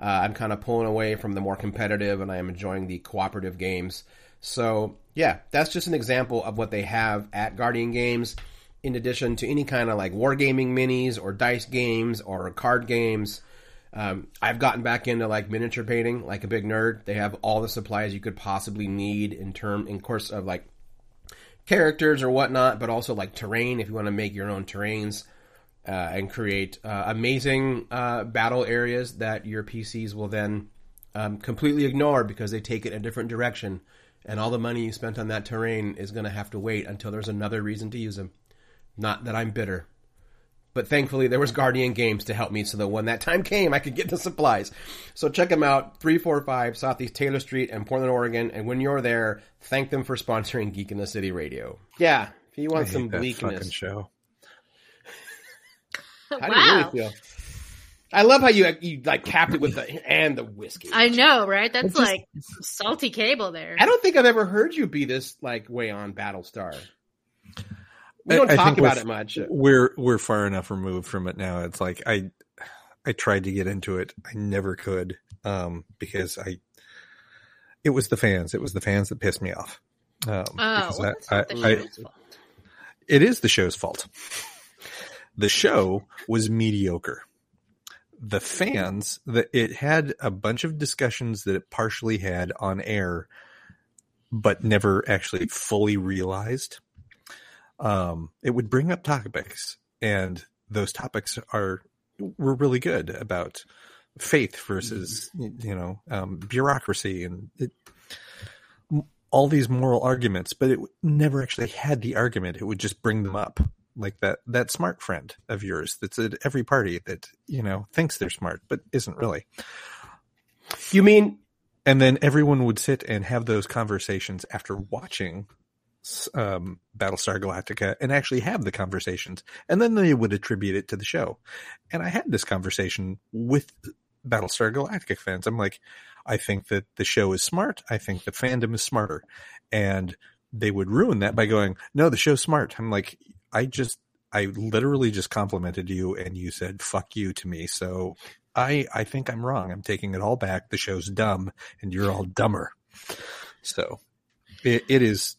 Uh, I'm kind of pulling away from the more competitive, and I am enjoying the cooperative games. So yeah, that's just an example of what they have at Guardian Games. In addition to any kind of like wargaming minis or dice games or card games, um, I've gotten back into like miniature painting like a big nerd. They have all the supplies you could possibly need in term in course of like characters or whatnot, but also like terrain if you want to make your own terrains uh, and create uh, amazing uh, battle areas that your PCs will then um, completely ignore because they take it a different direction, and all the money you spent on that terrain is going to have to wait until there's another reason to use them. Not that I'm bitter. But thankfully, there was Guardian Games to help me, so that when that time came, I could get the supplies. So check them out, 345 Southeast Taylor Street in Portland, Oregon. And when you're there, thank them for sponsoring Geek in the City Radio. Yeah, if you I want hate some that bleakness. fucking show. How do you really wow. feel? I love how you you like capped it with the and the whiskey. I know, right? That's just- like salty cable there. I don't think I've ever heard you be this like way on Battlestar. We don't I talk think about with- it much. We're we're far enough removed from it now. It's like I I tried to get into it. I never could um, because I it was the fans. It was the fans that pissed me off. Um, Oh, because well, I- that's not the I- I- show's fault. it is the show's fault. The show was mediocre. The fans that it had a bunch of discussions that it partially had on air, but never actually fully realized. Um, it would bring up topics, and those topics are were really good about faith versus you know um, bureaucracy and it, all these moral arguments, but it never actually had the argument. It would just bring them up, like that that smart friend of yours that's at every party that you know thinks they're smart but isn't really. You mean and then everyone would sit and have those conversations after watching um, Battlestar Galactica and actually have the conversations, and then they would attribute it to the show. And I had this conversation with Battlestar Galactica fans. I'm like, I think that the show is smart. I think the fandom is smarter, and they would ruin that by going, "No, the show's smart." I'm like, I just, I literally just complimented you, and you said "fuck you" to me. So I, I think I'm wrong. I'm taking it all back. The show's dumb, and you're all dumber. So it, it is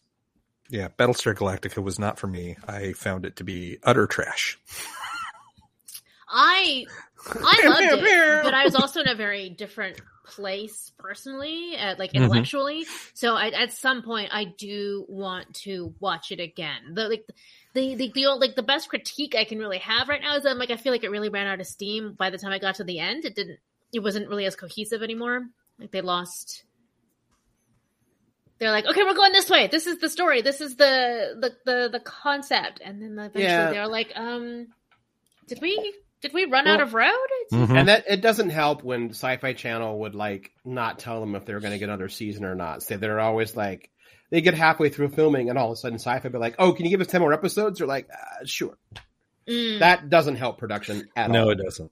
yeah, Battlestar Galactica was not for me. I found it to be utter trash. I I loved it, but I was also in a very different place personally, uh, like Mhm. intellectually. So I, at some point, I do want to watch it again. The like the the, the old, like the best critique I can really have right now is that like I feel like it really ran out of steam by the time I got to the end. It didn't. It wasn't really as cohesive anymore. Like they lost. They're like, okay, we're going this way. This is the story. This is the the the, the concept. And then eventually Yeah. they're like, um, did we did we run out of road? Mhm. And that it doesn't help when Sci-Fi Channel would like not tell them if they're going to get another season or not. So they're always like, they get halfway through filming, and all of a sudden Sci-Fi be like, "Oh, can you give us ten more episodes?" They're like, uh, "Sure." Mm. That doesn't help production at no, all. No, it doesn't.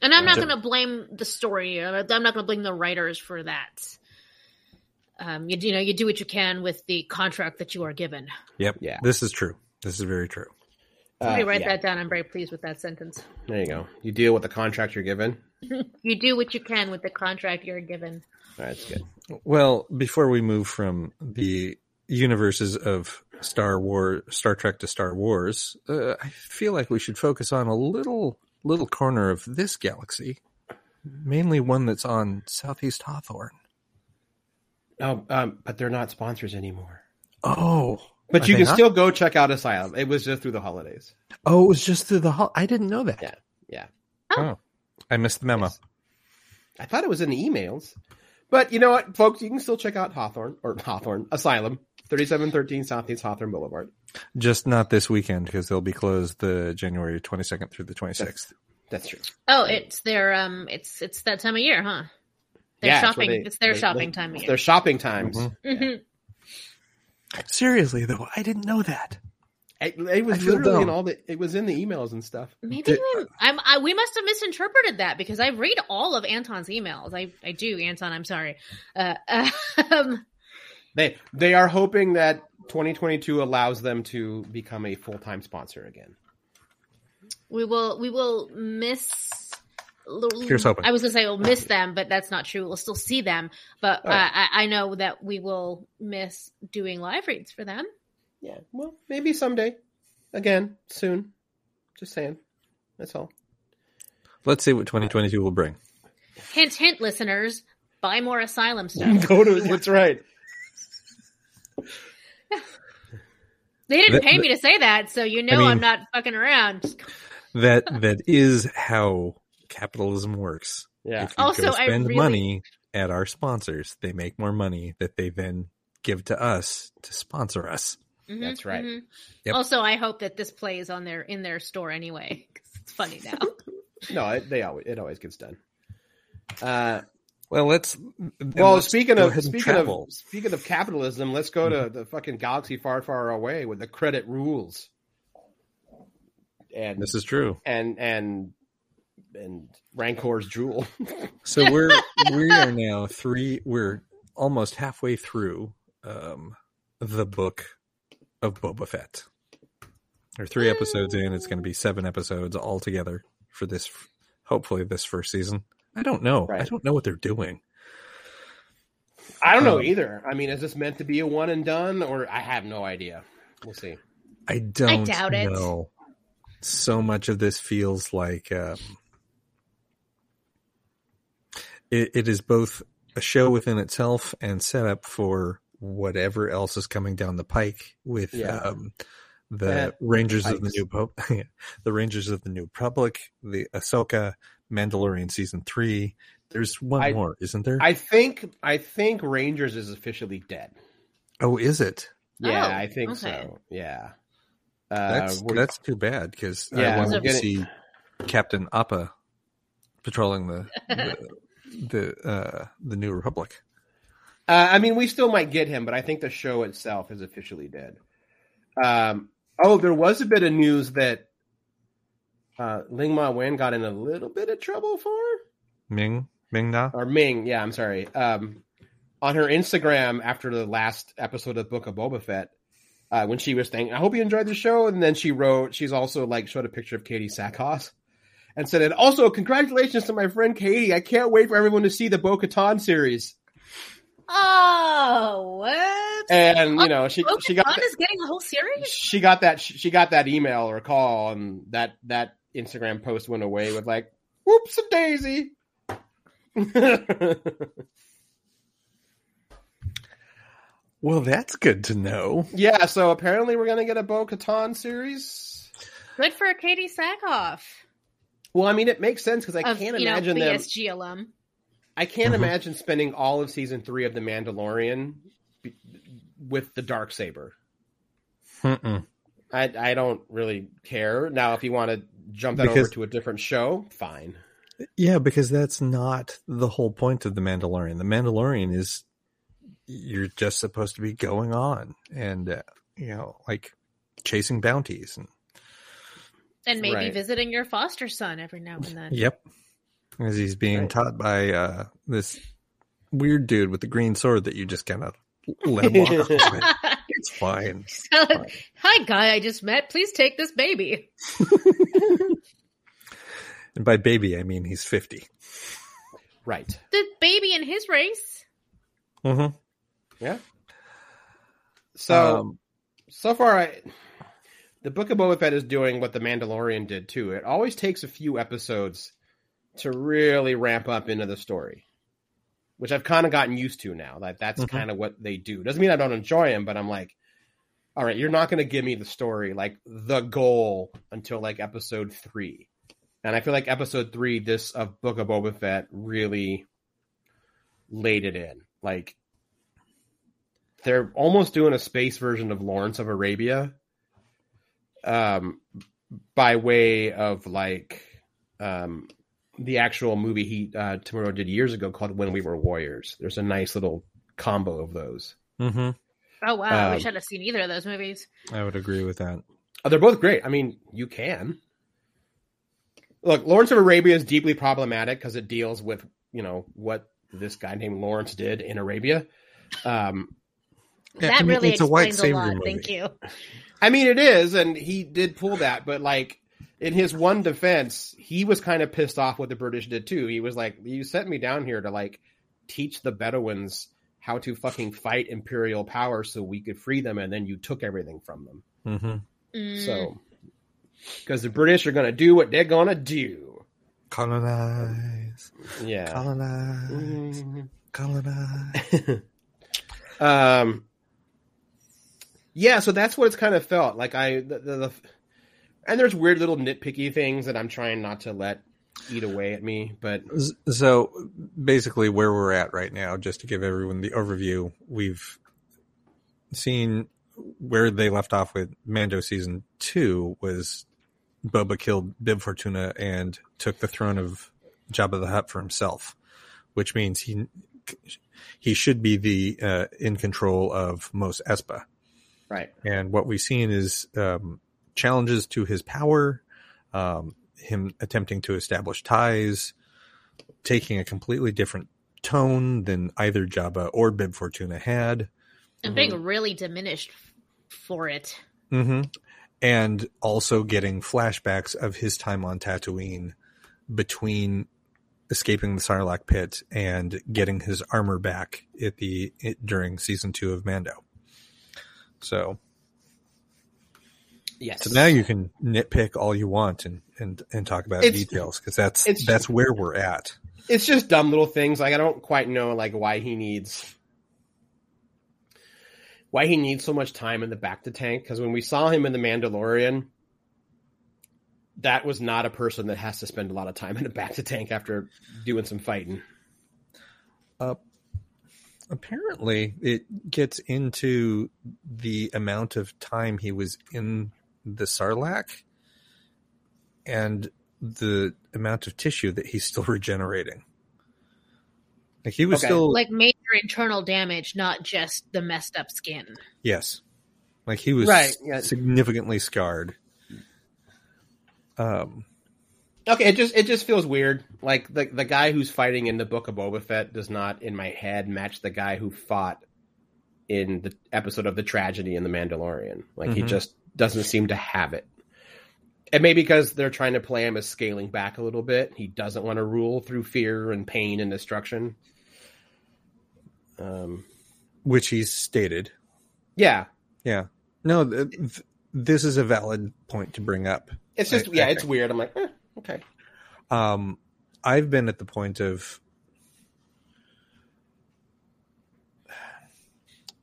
And I'm not going to blame the story. I'm not going to blame the writers for that. Um, you, you know, you do what you can with the contract that you are given. Yep. Yeah. This is true. This is very true. Uh, Somebody write yeah. that down. I'm very pleased with that sentence. There you go. You deal with the contract you're given. You do what you can with the contract you're given. All right, that's good. Well, before we move from the universes of Star War, Star Trek to Star Wars, uh, I feel like we should focus on a little little corner of this galaxy, mainly one that's on Southeast Hawthorne. Oh, um, but they're not sponsors anymore. Oh, But Are you can not? still go check out Asylum. It was just through the holidays. oh, it was just through the. Ho- I didn't know that. Yeah. Yeah. Oh, I missed the memo. Yes. I thought it was in the emails. But you know what, folks, you can still check out Hawthorne or Hawthorne Asylum, thirty-seven thirteen Southeast Hawthorne Boulevard. Just not this weekend because they'll be closed the January twenty second through the twenty sixth. That's true. Oh, it's their um, it's it's that time of year, huh? Their Yeah, it's they- it's their they- shopping they- time It's their shopping times. Mhm. Mhm. Seriously though, I didn't know that. It, it was I feel literally in all the. It was in the emails and stuff. Maybe Did- we, I'm, I, we must have misinterpreted that because I read all of Anton's emails. I, I do, Anton. I'm sorry. Uh, um, They they are hoping that 2022 allows them to become a full time sponsor again. we will we will miss. Here's hoping. I was gonna say we'll miss them, but that's not true. We'll still see them, but Oh. uh, I, I know that we will miss doing live reads for them. Yeah. Well, maybe someday. Again, soon. Just saying. That's all. Let's see what twenty twenty two will bring. Hint, hint, listeners, buy more asylum stuff. Go to. That's right. They didn't That- pay me to say that, so you know I mean- I'm not fucking around. That that is how capitalism works. Yeah. If you Also, go I spend really- money at our sponsors, they make more money that they then give to us to sponsor us. Mhm, That's right. mhm. Yep. Also, I hope that this plays on their in their store anyway. 'cause it's funny now. No, it, they always it always gets done. Uh, Well, let's. well, let's speaking of speaking travel. of speaking of capitalism, let's go to the fucking galaxy far, far away with the credit rules. And this is true. and and and Rancor's drool. So we're we are now three. We're almost halfway through um, the book of Boba Fett. There are three episodes in. It's going to be seven episodes altogether for this. Hopefully, this first season. I don't know. I don't know what they're doing. I don't know Um, either. I mean, is this meant to be a one and done, or I have no idea. We'll see. I don't doubt it. So much of this feels like um, it, it is both a show within itself and set up for whatever else is coming down the pike with Yeah. um, the That- Rangers of the. New Pope, the Rangers of the New Republic, the Ahsoka, Mandalorian season three. There's one I- more, isn't there? I think I think Rangers is officially dead. oh, is it? Yeah, Oh, I think okay. so. Yeah. Uh, That's that's too bad because Yeah, I wanted to getting- see Captain Appa patrolling the, the the uh, the New Republic. Uh, I mean, we still might get him, but I think the show itself is officially dead. Um, oh, there was a bit of news that uh, Ling Ma Wen got in a little bit of trouble for, Ming Ming Na. or Ming. Yeah, I'm sorry. Um, on her Instagram after the last episode of Book of Boba Fett, uh, when she was saying, "I hope you enjoyed the show," and then she wrote, she's also like showed a picture of Katee Sackhoff. And said, and also congratulations to my friend Katee. I can't wait for everyone to see the Bo Katan series. Oh, what? And you know, she Bo she got Katan that- is getting a whole series. she got that she got that email or call and that that instagram post went away with like whoops a daisy Well, that's good to know. yeah so apparently we're gonna get a bo katan series Good for Katee Sackhoff well i mean it makes sense because i of can't you know imagine them BSG alum. i can't Mhm. imagine spending all of season three of the mandalorian be- with the dark saber Mm-mm. i i don't really care now if you want to jump that over to a different show fine Yeah, because that's not the whole point of the Mandalorian. The Mandalorian is you're just supposed to be going on and uh, you know like chasing bounties and And maybe Right. visiting your foster son every now and then. yep as he's being Right. taught by uh this weird dude with the green sword that you just kind of let him walk off with. It's fine. Hi, guy I just met. Please take this baby. And by baby, I mean he's 50. right The baby in his race. Mm-hmm. yeah so Um, so far I the book of Boba Fett is doing what the Mandalorian did too. It always takes a few episodes to really ramp up into the story, which I've kind of gotten used to now. That that's Mhm. kind of what they do. Doesn't mean I don't enjoy them, but I'm like, all right, you're not going to give me the story like the goal until like episode three, and I feel like episode three, this of Book of Boba Fett, really laid it in. Like they're almost doing a space version of Lawrence of Arabia um by way of like um the actual movie he uh Tomorrow did years ago called When We Were Warriors. There's a nice little combo of those. mm-hmm. Oh wow, I Um, wish I'd have seen either of those movies. I would agree with that. Oh, they're both great. I mean, you can. Look, Lawrence of Arabia is deeply problematic because it deals with, you know, what this guy named Lawrence did in Arabia. Um Yeah, that I mean, really it's a white explains a, lot. movie. Thank you. I mean, it is, and he did pull that, but like in his one defense, he was kind of pissed off what the British did too. He was like, "You sent me down here to like teach the Bedouins how to fucking fight imperial power so we could free them, and then you took everything from them." Mm-hmm. Mm. So, because the British are gonna do what they're gonna do, Colonize, yeah. colonize, Mhm. colonize. um yeah so that's what it's kind of felt like i the, the, the and there's weird little nitpicky things that i'm trying not to let eat away at me but So basically, where we're at right now, just to give everyone the overview, we've seen where they left off with Mando season two was Boba killed Bib Fortuna and took the throne of Jabba the Hutt for himself, which means he he should be the uh, in control of Mos Espa. Right And what we've seen is um, challenges to his power, um, him attempting to establish ties, taking a completely different tone than either Jabba or Bib Fortuna had. and being really diminished for it. Mm-hmm. And also getting flashbacks of his time on Tatooine between escaping the Sarlacc pit and getting his armor back at the it, during season two of Mando. So yes. So now you can nitpick all you want and and, and talk about It's- details because that's it's- that's where we're at. it's just dumb little things. Like i don't quite know like why he needs why he needs so much time in the bacta tank because when we saw him in the mandalorian that was not a person that has to spend a lot of time in the bacta tank after doing some fighting uh, Apparently, it gets into the amount of time he was in the Sarlacc and the amount of tissue that he's still regenerating. Like he was Okay. still Like major internal damage, not just the messed up skin. yes, like he was Right, yeah. significantly scarred. Um, Okay, it just it just feels weird. Like the the guy who's fighting in the Book of Boba Fett does not, in my head, match the guy who fought in the episode of the tragedy in the Mandalorian. Like he Mhm. just doesn't seem to have it. And maybe because they're trying to play him as scaling back a little bit, he doesn't want to rule through fear and pain and destruction. Um, which he's stated. yeah, Yeah, no, th- th- this is a valid point to bring up. it's just I- yeah, I it's weird. I'm like, eh, okay, Um, I've been at the point of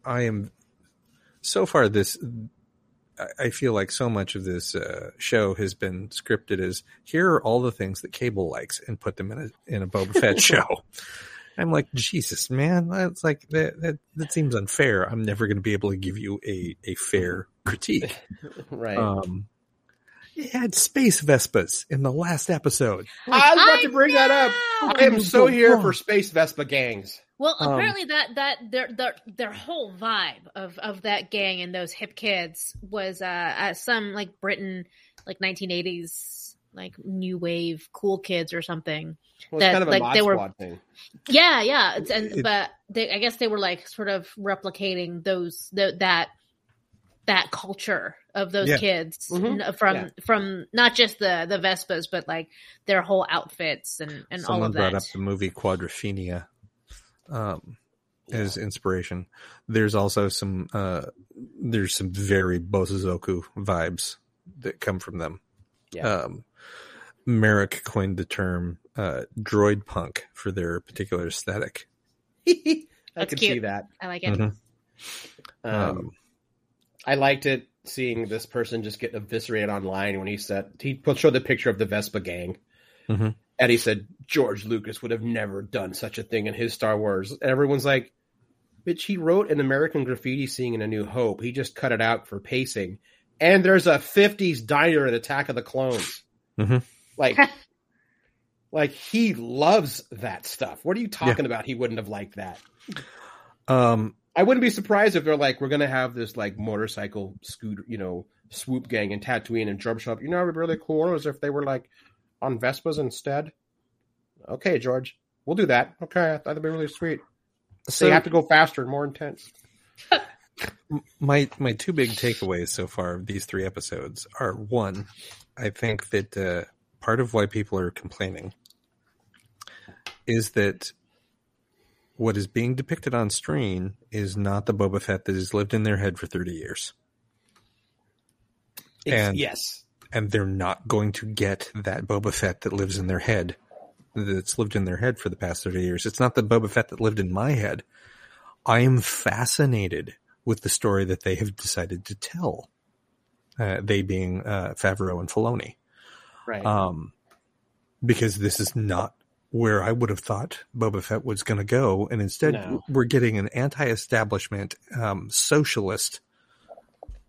I am so far this I- feel like so much of this uh, show has been scripted as here are all the things that cable likes and put them in a in a Boba Fett show. I'm like Jesus, man. That's like that. That, that seems unfair. I'm never going to be able to give you a a fair critique. right. Um, it had space Vespas in the last episode. I was about I to bring that up. I am so here for Space Vespa gangs. Well, Um, apparently that that their their their whole vibe of of that gang and those hip kids was uh at some like Britain like 1980s like new wave cool kids or something. Well, it's That, kind of a like, mod they were- squad thing. Yeah, yeah, it's, and It- but they, I guess they were like sort of replicating those the, that that culture of those Yeah. kids Mhm. from Yeah. from not just the the Vespas but like their whole outfits and and all Someone of brought that. up the movie Quadrophenia um, as inspiration. There's also some uh, there's some very Bosozoku vibes that come from them. Yeah. Um, Merrick coined the term uh, droid punk for their particular aesthetic. I That's could cute. see that. I like it. Mhm. Um, Um, I liked it seeing this person just get eviscerated online when he said he put showed the picture of the Vespa gang, Mhm. and he said George Lucas would have never done such a thing in his Star Wars. And everyone's like, "Bitch, he wrote an American Graffiti scene in A New Hope. He just cut it out for pacing." And there's a '50s diner in Attack of the Clones. Mhm. Like, like he loves that stuff. What are you talking about? He wouldn't have liked that. Um, I wouldn't be surprised if they're like, we're gonna have this like motorcycle scooter, you know, swoop gang and Tatooine and drum shop. You know, what would be really cool is if they were like on Vespas instead. Okay, George, we'll do that. Okay, I thought that'd be really sweet. so they have to go faster and more intense. my my two big takeaways so far of these three episodes are one, I think that uh, part of why people are complaining is that what is being depicted on screen is not the Boba Fett that has lived in their head for thirty years, It's- And- yes, and they're not going to get that Boba Fett that lives in their head that's lived in their head for the past 30 years. It's not the Boba Fett that lived in my head. I am fascinated with the story that they have decided to tell. Uh, they being uh, Favreau and Filoni, right. um, because this is not where I would have thought Boba Fett was going to go, and instead No. we're getting an anti-establishment, um, socialist,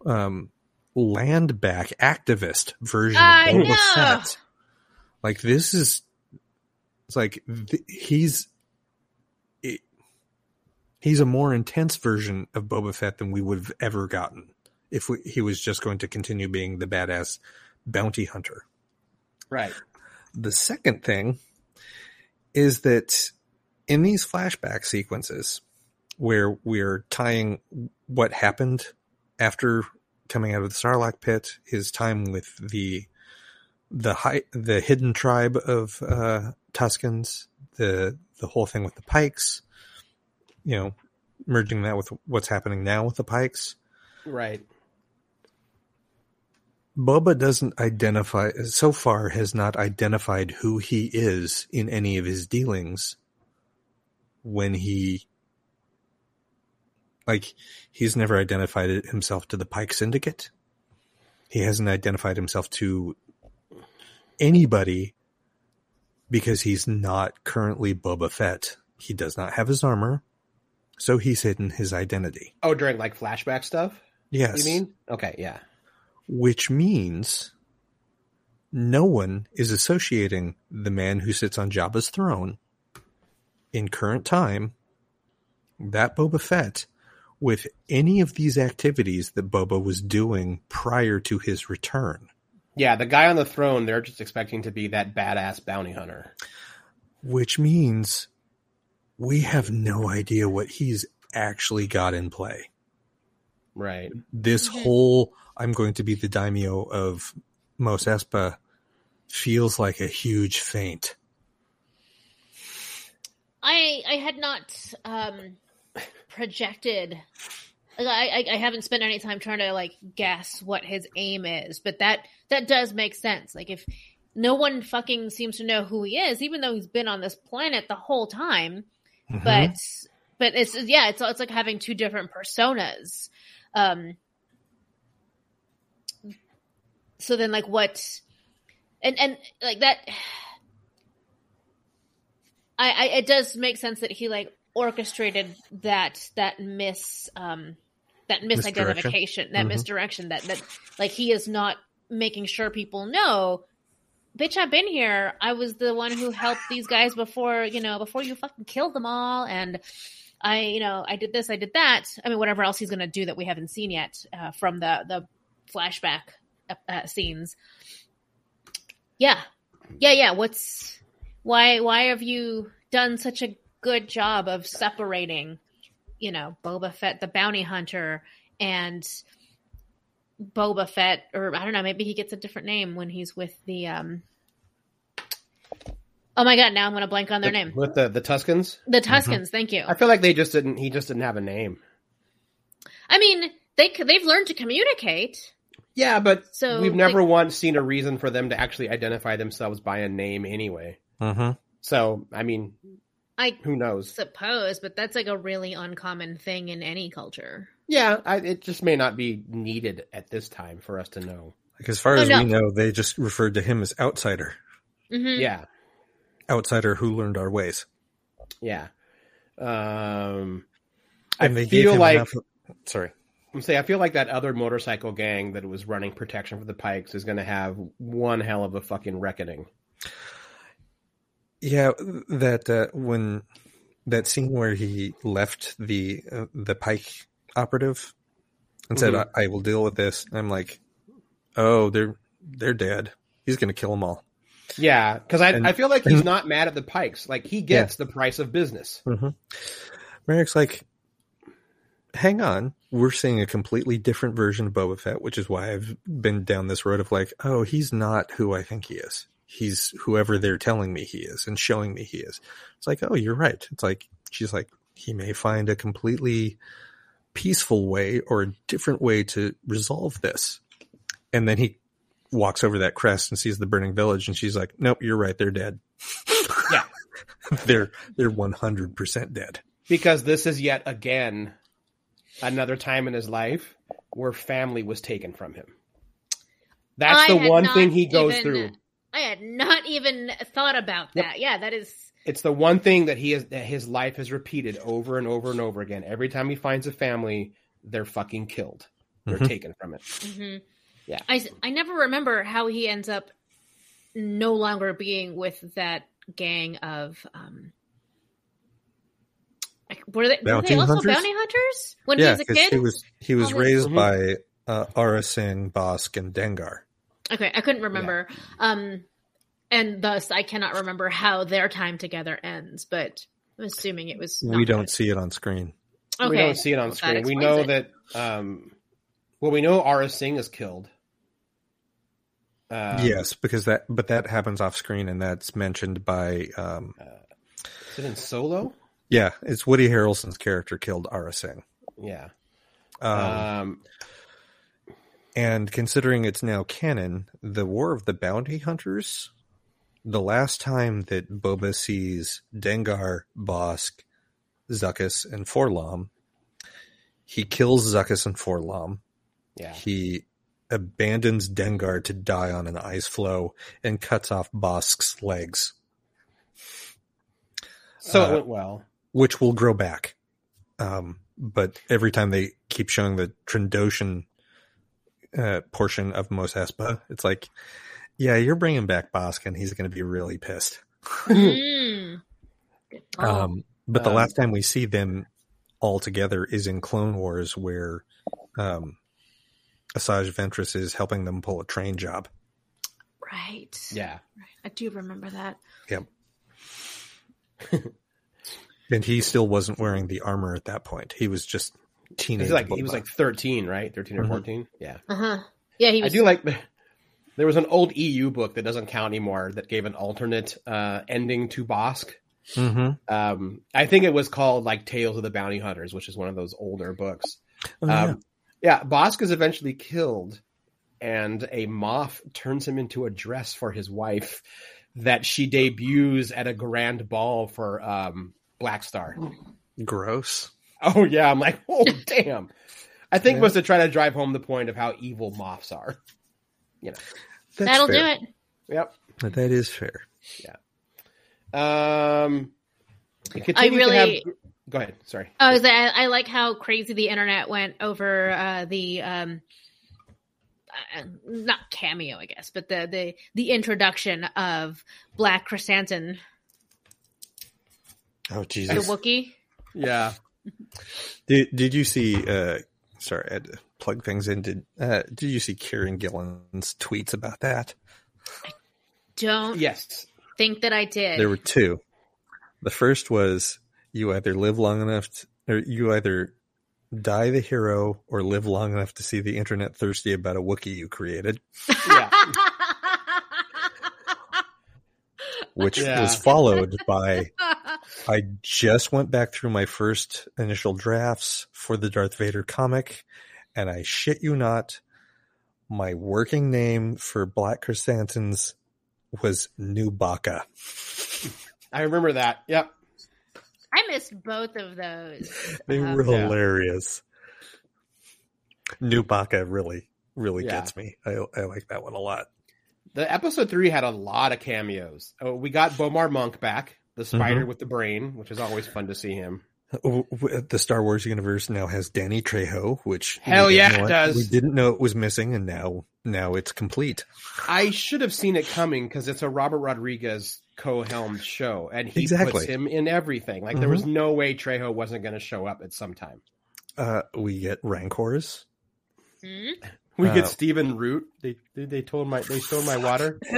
um, land back activist version I of Boba know. Fett. Like this is, it's like th- he's. it- He's a more intense version of Boba Fett than we would have ever gotten if we, he was just going to continue being the badass bounty hunter. right. The second thing is that in these flashback sequences where we're tying what happened after coming out of the Sarlacc pit, his time with the the high, the hidden tribe of uh, Tuscans, the the whole thing with the Pikes, you know, merging that with what's happening now with the Pikes. Right. Boba doesn't identify, so far has not identified who he is in any of his dealings when he, like, he's never identified himself to the Pike Syndicate. He hasn't identified himself to anybody because he's not currently Boba Fett. He does not have his armor, so he's hidden his identity. Oh, during like flashback stuff. Yes. You mean? Okay. Yeah. Which means no one is associating the man who sits on Jabba's throne in current time that Boba Fett with any of these activities that Boba was doing prior to his return. Yeah, the guy on the throne, they're just expecting to be that badass bounty hunter. Which means we have no idea what he's actually got in play. Right. This whole I'm going to be the daimyo of Mos Espa feels like a huge feint. I I had not um projected. I, I I haven't spent any time trying to like guess what his aim is, but that that does make sense. Like if no one fucking seems to know who he is, even though he's been on this planet the whole time, Mhm. but but it's yeah, it's it's like having two different personas. Um. So then, like, what? And and like that. I, I it does make sense that he like orchestrated that that mis um that misidentification that Mhm. misdirection that that like he is not making sure people know bitch i've been here i was the one who helped these guys before you know before you fucking killed them all and i you know i did this i did that i mean whatever else he's gonna do that we haven't seen yet uh, from the the flashback uh, scenes. Yeah. Yeah yeah. What's why why have you done such a good job of separating you know boba fett the bounty hunter and boba fett? Or i don't know maybe he gets a different name when he's with the um oh my god now i'm gonna blank on their name. With the, the Tuscans? the tuscans thank you. I feel like they just didn't he just didn't have a name. i mean they they've learned to communicate Yeah, but So, we've never like- once seen a reason for them to actually identify themselves by a name anyway. Mhm. So, I mean, i who knows? suppose but that's like a really uncommon thing in any culture Yeah, I, it just may not be needed at this time for us to know. Like as far Oh, as no. we know, they just referred to him as outsider. hmm Yeah, Outsider who learned our ways. yeah. Um, And I they gave feel him like enough sorry. I'm saying I feel like that other motorcycle gang that was running protection for the Pikes is going to have one hell of a fucking reckoning. Yeah, that uh, when that scene where he left the uh, the Pike operative and said, Mhm. I, "I will deal with this," I'm like, "Oh, they're they're dead. He's going to kill them all." Yeah, because I And- I feel like he's not mad at the Pikes. Like he gets the price of business. Mm-hmm. Merrick's like, "Hang on, we're seeing a completely different version of Boba Fett, which is why I've been down this road of like, oh, he's not who I think he is. He's whoever they're telling me he is and showing me he is." It's like, "Oh, you're right." It's like she's like, he may find a completely peaceful way or a different way to resolve this. And then he walks over that crest and sees the burning village and she's like, "Nope, you're right, they're dead." Yeah. they're they're 100% dead. because this is yet again another time in his life where family was taken from him. That's I the one thing he goes even- through. I had not even thought about Yep. that. Yeah, that is. It's the one thing that he has that his life has repeated over and over and over again. Every time he finds a family, they're fucking killed. They're Mhm. taken from it. hmm Yeah. I never remember how he ends up no longer being with that gang of. um like, were they, were they also hunters? bounty hunters when yeah, he was a kid? he was he was All his- raised Mhm. by uh, Aurra Sing, Bossk, and Dengar. Okay, I couldn't remember. Um, and thus I cannot remember how their time together ends. But I'm assuming it was. We don't good. see it on screen. Okay. We don't see it on Well, that screen. We know it. that. Um, well, we know Aurra Sing is killed. Um, yes, because that but that happens off screen, and that's mentioned by um, Is it in Solo? Yeah, it's Woody Harrelson's character killed Aurra Sing. Yeah. Um, Um, and considering it's now canon, the War of the Bounty Hunters, the last time that Boba sees Dengar, Bossk, Zuckuss, and 4-LOM, he kills Zuckuss and 4-LOM. yeah. He abandons Dengar to die on an ice floe and cuts off Bossk's legs, So uh, it went well. Which will grow back. Um, but every time they keep showing the Trandoshan uh, portion of Mos Espa, it's like, yeah, you're bringing back Bossk, and he's going to be really pissed. Mm. Oh. Um, but the Um, last time we see them all together is in Clone Wars, where um, Asajj Ventress is helping them pull a train job. right. Yeah. I do remember that. Yep. and he still wasn't wearing the armor at that point. He was just teenage. He's like he was like 13, right? 13 or Mhm. 14. Yeah. Uh huh. Yeah, he I do like there was an old EU book that doesn't count anymore that gave an alternate uh, ending to Bossk. Mhm. Um, I think it was called like Tales of the Bounty Hunters, which is one of those older books. Oh, yeah. Um, yeah, Bossk is eventually killed, and a moth turns him into a dress for his wife that she debuts at a grand ball for um, Black Star. Gross. Oh yeah, I'm like, oh damn. I think Yeah. it was to try to drive home the point of how evil moths are. You That's That'll fair. do it. Yep. That is fair. Yeah. Um, it continues to really- have- Go ahead. Sorry. Oh, is that, I like how crazy the internet went over uh, the um, uh, not cameo, I guess, but the the the introduction of Black Krrsantan, Oh Jesus! the Jesus! Wookiee. Yeah. Did Did you see? uh Sorry, I had to plug things in. Did uh, Did you see Kieron Gillen's tweets about that? I don't Yes. think that I did. There were two. The first was you either live long enough, to, or you either die the hero or live long enough to see the internet thirsty about a Wookiee you created, Yeah. which Yeah. was followed by I just went back through my first initial drafts for the Darth Vader comic, and I shit you not, my working name for Black Chrysanthemums was Nubaka. I remember that. Yep. I missed both of those. They Um, were Yeah. hilarious. Nubaka really, really Yeah. gets me. I, I like that one a lot. The episode three had a lot of cameos. Oh, we got B'omarr monk back, the spider with the brain, which is always fun to see him. W- w- The Star Wars universe now has Danny Trejo, which we Hell didn't yeah, it know- does. We didn't know it was missing, and now now it's complete. I should have seen it coming because it's a Robert Rodriguez co-helmed show, and he Exactly. puts him in everything. Like there was no way Trejo wasn't going to show up at some time. Uh, we get Rancors. Hmm? We Uh, get Stephen Root. They they, they told my they stole my water.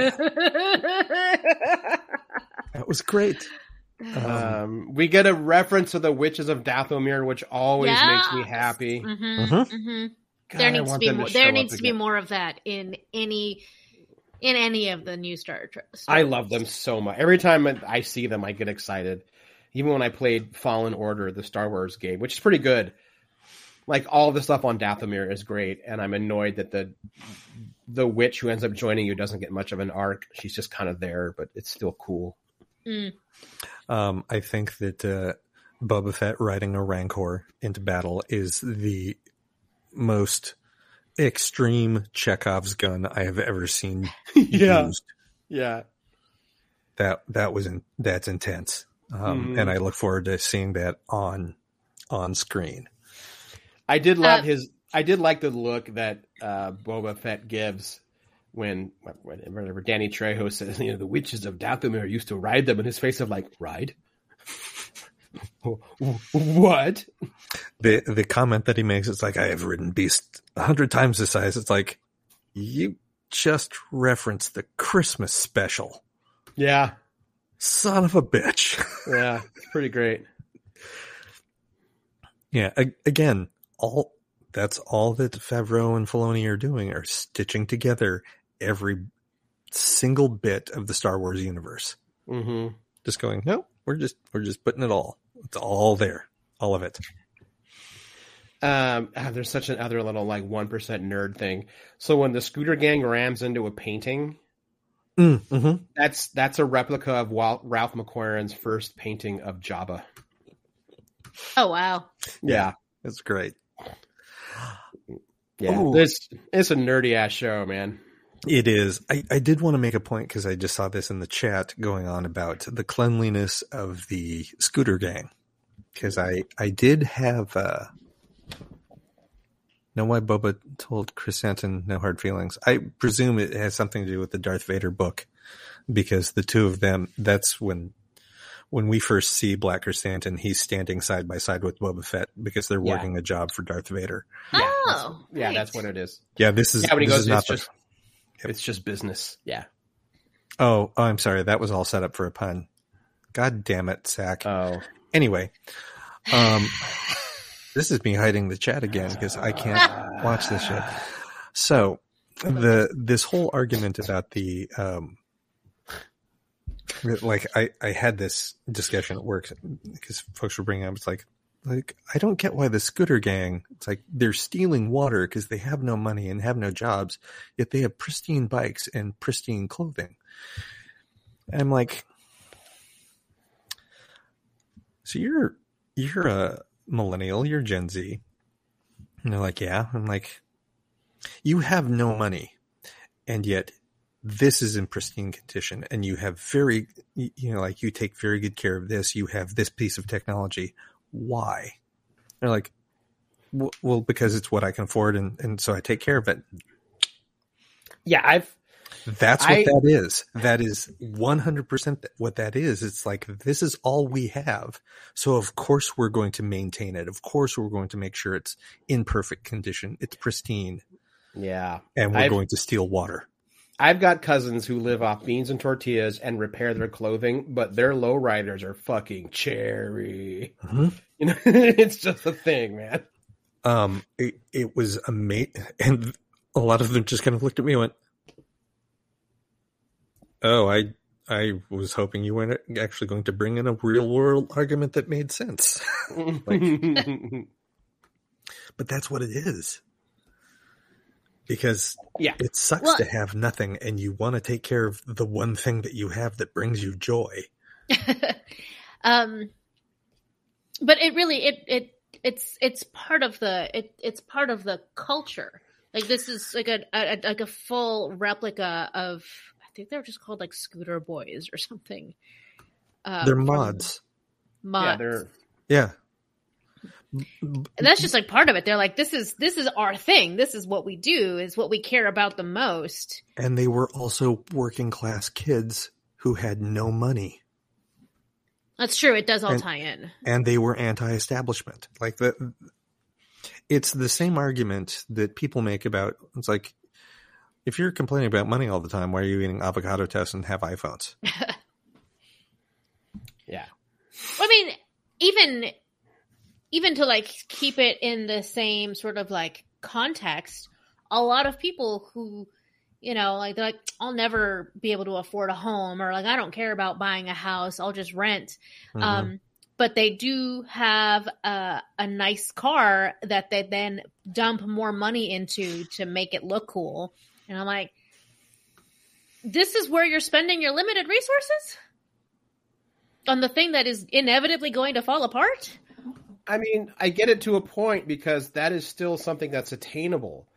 That was great. Um, Um, we get a reference to the witches of Dathomir, which always makes me Yes. happy. Mhm, Mhm. mhm. God, There needs to be more. show There needs to be more of that in any in any of the new Star Trek. I love them so much. Every time I see them, I get excited. Even when I played Fallen Order, the Star Wars game, which is pretty good. Like all the stuff on Dathomir is great, and I'm annoyed that the the witch who ends up joining you doesn't get much of an arc. She's just kind of there, but it's still cool. Mm. Um, I think that uh, Boba Fett riding a Rancor into battle is the most extreme Chekhov's gun I have ever seen yeah, used. yeah. That that was in, that's intense, um, Mhm. and I look forward to seeing that on on screen. I did love Uh, his. I did like the look that uh, Boba Fett gives when whenever Danny Trejo says, "You know, the witches of Dathomir used to ride them," and his face of like, "Ride? what?" The the comment that he makes is like, "I have ridden beast a hundred times the size." It's like you just referenced the Christmas special, Yeah, son of a bitch. yeah, it's pretty great. Yeah, again, all that's all that Favreau and Filoni are doing are stitching together every single bit of the Star Wars universe. hmm Just going, no, we're just we're just putting it all. It's all there, all of it. Um, ah, there's such another little like one percent nerd thing. So when the scooter gang rams into a painting, Mm-hmm. that's that's a replica of Wal- Ralph McQuarrie's first painting of Jabba. Oh wow! Yeah, It's great. yeah. Ooh. It's it's a nerdy ass show, man. It is. I, I did want to make a point because I just saw this in the chat going on about the cleanliness of the scooter gang. Because I, I did have, uh, know why Boba told Chris Chrysanthemum no hard feelings. I presume it has something to do with the Darth Vader book because the two of them, that's when, when we first see Black Krrsantan, he's standing side by side with Boba Fett because they're Yeah. working a job for Darth Vader. Yeah, that's- oh, yeah, right. that's what it is. Yeah, this is Yeah, when he this goes, is not it's the- just, it's just business. Yeah. Oh, oh, I'm sorry. That was all set up for a pun. God damn it, Zach. Oh, Anyway, um, this is me hiding the chat again because I can't watch this shit. So the this whole argument about the um, like I I had this discussion at work because folks were bringing up it's like like I don't get why the scooter gang it's like they're stealing water because they have no money and have no jobs yet they have pristine bikes and pristine clothing. And I'm like, so you're you're a millennial, you're Gen Z. And they're like, yeah. I'm like, you have no money, and yet this is in pristine condition, and you have very, you know, like you take very good care of this. You have this piece of technology. Why? They're like, well, because it's what I can afford, and and so I take care of it. yeah. I've That's what I- that is. That is 100% what that is. It's like, this is all we have. So of course we're going to maintain it. Of course we're going to make sure it's in perfect condition. It's pristine yeah. and we're I've- going to steal water. I've got cousins who live off beans and tortillas and repair their clothing, but their lowriders are fucking cherry. Mhm. You know, it's just a thing, man. Um, it, it was amazing. And a lot of them just kind of looked at me and went, Oh, I, I was hoping you weren't actually going to bring in a real world argument that made sense. but that's what it is. Because Yeah. it sucks Well- to have nothing and you want to take care of the one thing that you have that brings you joy. um but it really it it it's it's part of the it it's part of the culture like this is like a, a like a full replica of i think they're just called like scooter boys or something uh, They're mods. mods yeah, they're Yeah. And that's just like part of it they're like this is this is our thing this is what we do is what we care about the most And they were also working class kids who had no money that's true it does all And- tie in and they were anti-establishment. Like the, it's the same argument that people make about, it's like, if you're complaining about money all the time, why are you eating avocado toast and have iPhones? yeah. I mean, even even to like keep it in the same sort of like context, a lot of people who, you know, like they're like, I'll never be able to afford a home, or like I don't care about buying a house, I'll just rent. Mhm. Um, but they do have a, a nice car that they then dump more money into to make it look cool. And I'm like, this is where you're spending your limited resources on the thing that is inevitably going to fall apart. I mean, I get it to a point because that is still something that's attainable.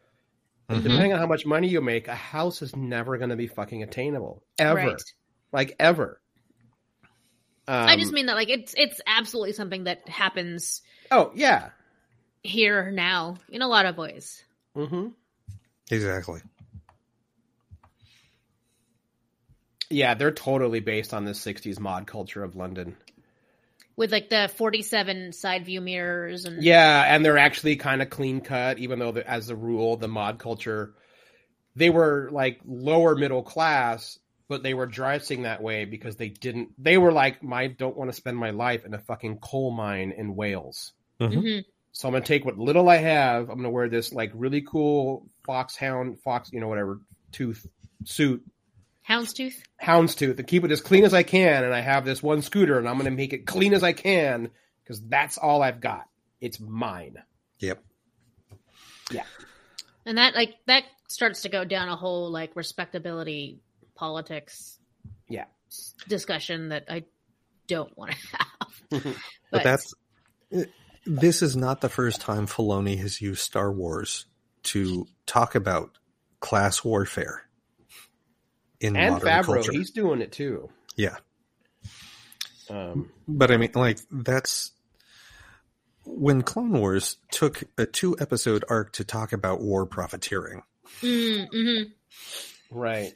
Mhm. Depending on how much money you make, a house is never going to be fucking attainable ever, Right. like ever. Um, I just mean that like it's it's absolutely something that happens oh yeah, here now in a lot of ways. Mm-hmm. Exactly. yeah, they're totally based on the '60s mod culture of London. With like the 47 side view mirrors and Yeah, and they're actually kind of clean cut, even though, the, as a rule, the mod culture, they were like lower middle class, but they were dressing that way because they didn't. They were like, "I don't want to spend my life in a fucking coal mine in Wales." Mhm. So I'm gonna take what little I have. I'm gonna wear this like really cool foxhound, fox, you know, whatever tooth suit, houndstooth. houndstooth, and keep it as clean as I can. And I have this one scooter, and I'm gonna make it clean as I can because that's all I've got. It's mine. Yep. Yeah. And that like that starts to go down a whole like respectability politics Yeah. discussion that I don't want to have. Mm-hmm. but, But that's uh, this is not the first time Filoni has used Star Wars to talk about class warfare in and modern Favreau, culture. he's doing it too. Yeah, Um, but I mean, like that's when Clone Wars took a two episode arc to talk about war profiteering. Mm, mhm. right.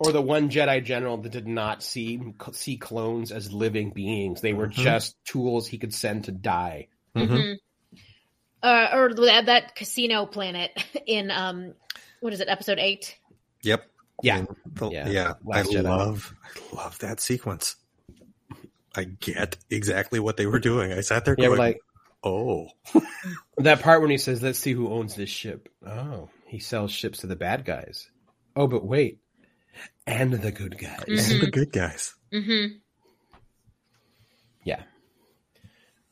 or the one Jedi general that did not see see clones as living beings. They were Mhm. just tools he could send to die. Mhm. Mhm. Uh, or that, that casino planet in um, what is it? Episode eight. Yep. Yeah. The- Yeah. yeah. I Jedi. love, I love that sequence. I get exactly what they were doing. I sat there Yeah, going, like oh, that part when he says, "Let's see who owns this ship." Oh, he sells ships to the bad guys. Oh, but wait, and the good guys. Mhm. and the good guys. Mm-hmm. Yeah.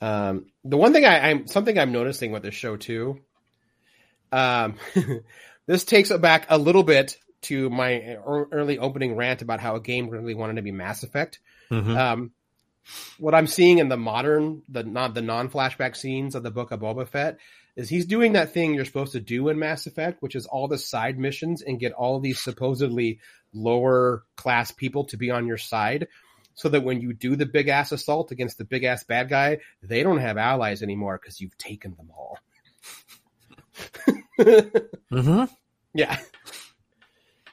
Um, the one thing I, I'm something I'm noticing with this show too. Um, this takes it back a little bit to my ear- early opening rant about how a game really wanted to be Mass Effect. Mhm. Um, what I'm seeing in the modern, the not the non flashback scenes of the book of Boba Fett is he's doing that thing you're supposed to do in Mass Effect, which is all the side missions and get all these supposedly lower class people to be on your side. So that when you do the big ass assault against the big ass bad guy, they don't have allies anymore because you've taken them all. Mhm. Yeah.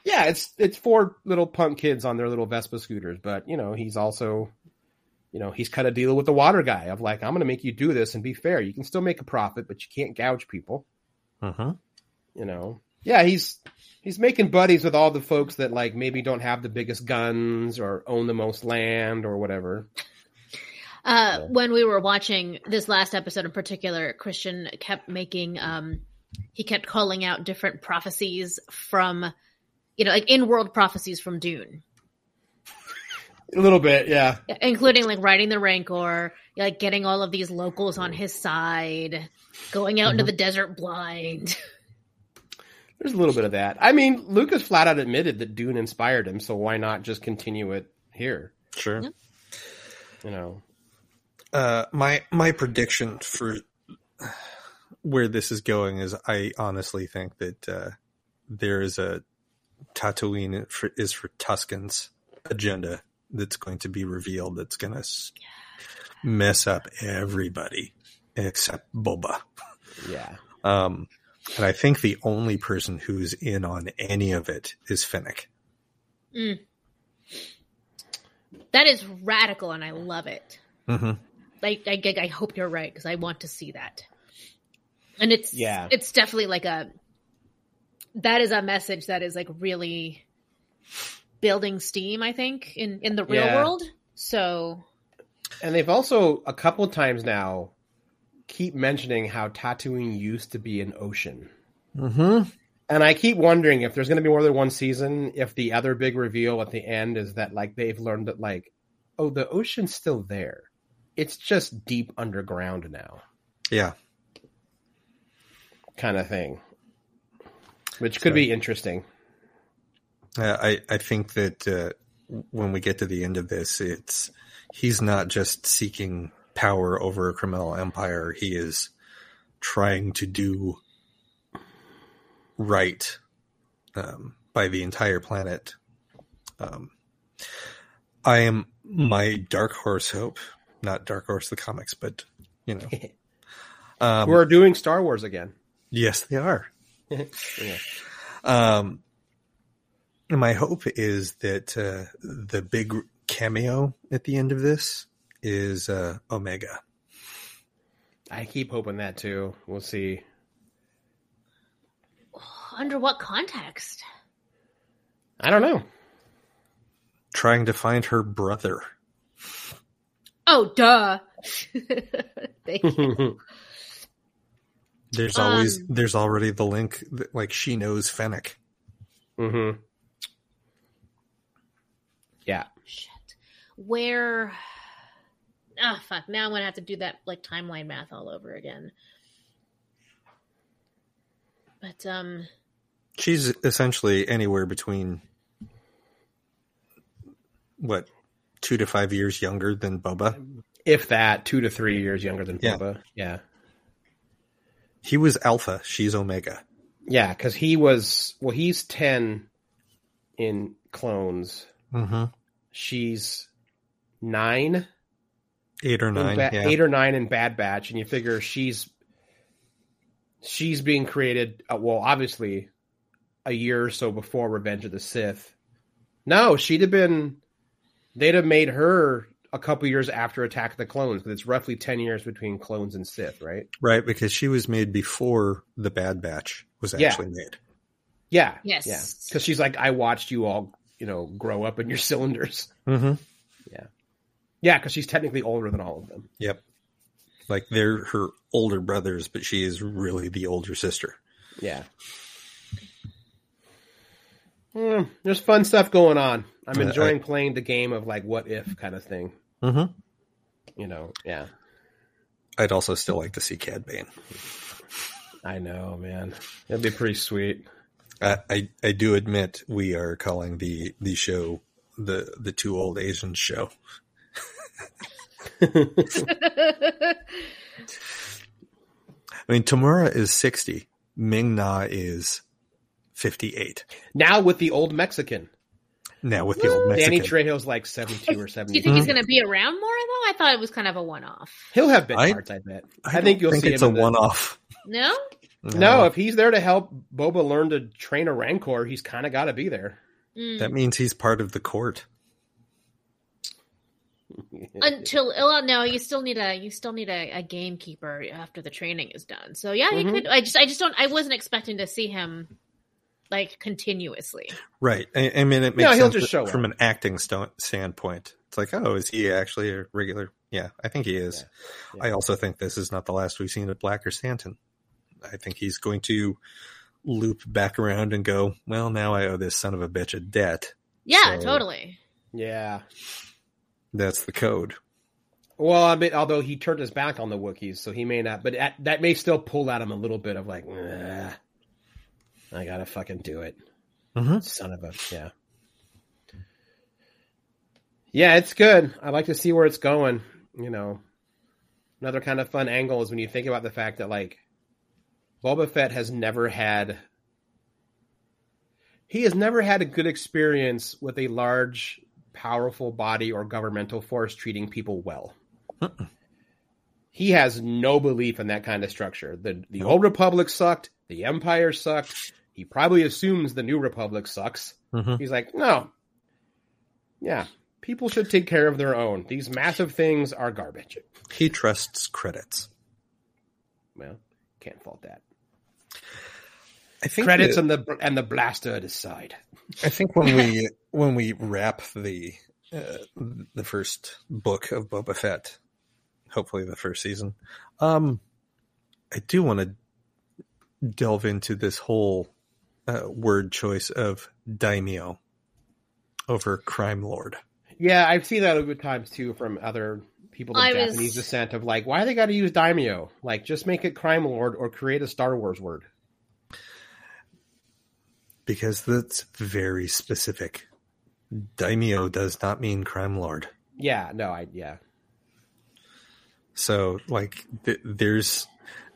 Yeah, it's it's four little punk kids on their little Vespa scooters, but you know, he's also you know, he's cut a deal with the water guy of like, I'm gonna make you do this and be fair. You can still make a profit, but you can't gouge people. Mhm. You know. Yeah, he's he's making buddies with all the folks that like maybe don't have the biggest guns or own the most land or whatever. Uh, Yeah. when we were watching this last episode in particular, Christian kept making, um, he kept calling out different prophecies from, you know, like in world prophecies from Dune, A little bit, yeah. including like riding the Rancor, like getting all of these locals on his side, going out into the desert blind. There's a little bit of that. I mean, Lucas flat out admitted that Dune inspired him, so why not just continue it here? Sure. Yeah. You know. Uh, my my prediction for where this is going is I honestly think that uh, there is a Tatooine for, is for Tuscan's agenda that's going to be revealed. That's going to s- mess up everybody except Boba. Yeah. Um, and I think the only person who's in on any of it is Fennec. That is radical, and I love it. Mm-hmm. Like, I, I, I hope you're right because I want to see that. And it's Yeah. it's definitely like a that is a message that is like really building steam. I think in in the real Yeah. world. So And they've also a couple times now keep mentioning how Tatooine used to be an ocean. Mm-hmm. And I keep wondering if there's going to be more than one season. If the other big reveal at the end is that like they've learned that like, oh, the ocean's still there. It's just deep underground now, Yeah. kind of thing. Which could So- be interesting. Uh, I I think that uh, when we get to the end of this, it's he's not just seeking power over a criminal empire. He is trying to do right um, by the entire planet. Um, I am my dark horse hope, not dark horse the comics, but you know, um, We're doing Star Wars again. yes, they are. Yeah. Um, my hope is that uh, the big cameo at the end of this is uh, Omega. I keep hoping that too. We'll see. under what context? I don't know. trying to find her brother. Oh, duh. Thank you. yeah, There's Um, always there's already the link that, like she knows Fennec. mm-hmm. yeah. Shit. Where? Ah, fuck. Now I'm gonna have to do that like timeline math all over again. But um, She's essentially anywhere between what two to five years younger than Boba. If that, two to three years younger than Yeah. Boba. Yeah. He was Alpha. She's Omega. Yeah, because he was well, he's ten in clones. Mm-hmm. She's nine, Eight or nine. Ba- yeah. eight or nine in Bad Batch, and you figure she's she's being created. Uh, well, obviously, a year or so before Revenge of the Sith, No, she'd have been. They'd have made her a couple years after Attack of the Clones, but it's roughly ten years between Clones and Sith, right? Right, because she was made before the Bad Batch was Yeah. actually made. Yeah. Yes. Yeah. Because she's like, I watched you all, you know, grow up in your cylinders. Mm-hmm. Yeah, because she's technically older than all of them. Yep. Like they're her older brothers, but she is really the older sister. Yeah. Hmm, there's fun stuff going on. I'm Uh, enjoying playing the game of like what if kind of thing. Mm-hmm. You know, yeah. I'd also still like to see Cad Bane. I know, man. It'd be pretty sweet. I, I I do admit we are calling the the show the the two old Asians show. I mean, Temuera is sixty. Ming Na is fifty eight. Now with the old Mexican. Now with the old Danny Mexican. Trejo's like 72 or seventy. Do you think he's going to be around more though? I thought it was kind of a one-off. He'll have bit I- parts, I bet. I, don't think you'll see it's him a in the- one off. No, No, if he's there to help Boba learn to train a Rancor, he's kind of got to be there. Mm. that means he's part of the court. until no, you still need a you still need a, a gamekeeper after the training is done. So yeah, you Mhm. could. I just I just don't. I wasn't expecting to see him like continuously. Right. I, I mean, it makes No, he'll sense just show from up. an acting sto- standpoint. It's like, oh, is he actually a regular? Yeah, I think he is. Yeah. I also think this is not the last we've seen of Black Krrsantan. I think he's going to loop back around and go, well, now I owe this son of a bitch a debt. Yeah, So- totally. Yeah. That's the code. Well, I mean, although he turned his back on the Wookiees, so he may not, but that, that may still pull at him a little bit of like, "Ugh, I gotta fucking do it. Mhm. Son of a, yeah. Yeah, it's good. I like to see where it's going. You know, another kind of fun angle is when you think about the fact that like Boba Fett has never had he has never had a good experience with a large, powerful body or governmental force treating people well. He has no belief in that kind of structure. The the old republic sucked, the empire sucked. He probably assumes the new republic sucks. Mhm. He's like, no. Yeah, people should take care of their own. These massive things are garbage. He trusts credits. Well, can't fault that. I think Credits that- and the and the blaster decide. I think when we when we wrap the uh, the first book of Boba Fett, hopefully the first season, um, I do want to delve into this whole uh, word choice of daimyo over crime lord. Yeah, I've seen that a good times too from other people of I was- Japanese descent of like, why they got to use daimyo? Like, just make it crime lord or create a Star Wars word. Because that's very specific. Daimyo does not mean crime lord. Yeah, no, I yeah, So, like, th- there's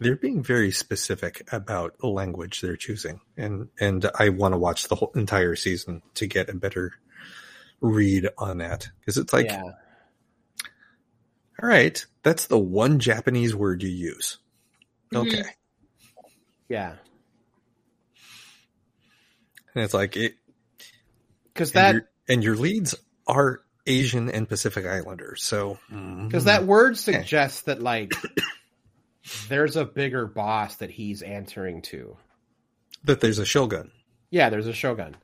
they're being very specific about language they're choosing, and and I want to watch the whole entire season to get a better read on that. Because it's like, yeah, all right, that's the one Japanese word you use. Mm-hmm. Okay, yeah, and it's like it, because that your, and your leads are Asian and Pacific Islanders, so mm-hmm. because that word suggests that like there's a bigger boss that he's answering to. that there's a shogun. Yeah, there's a shogun.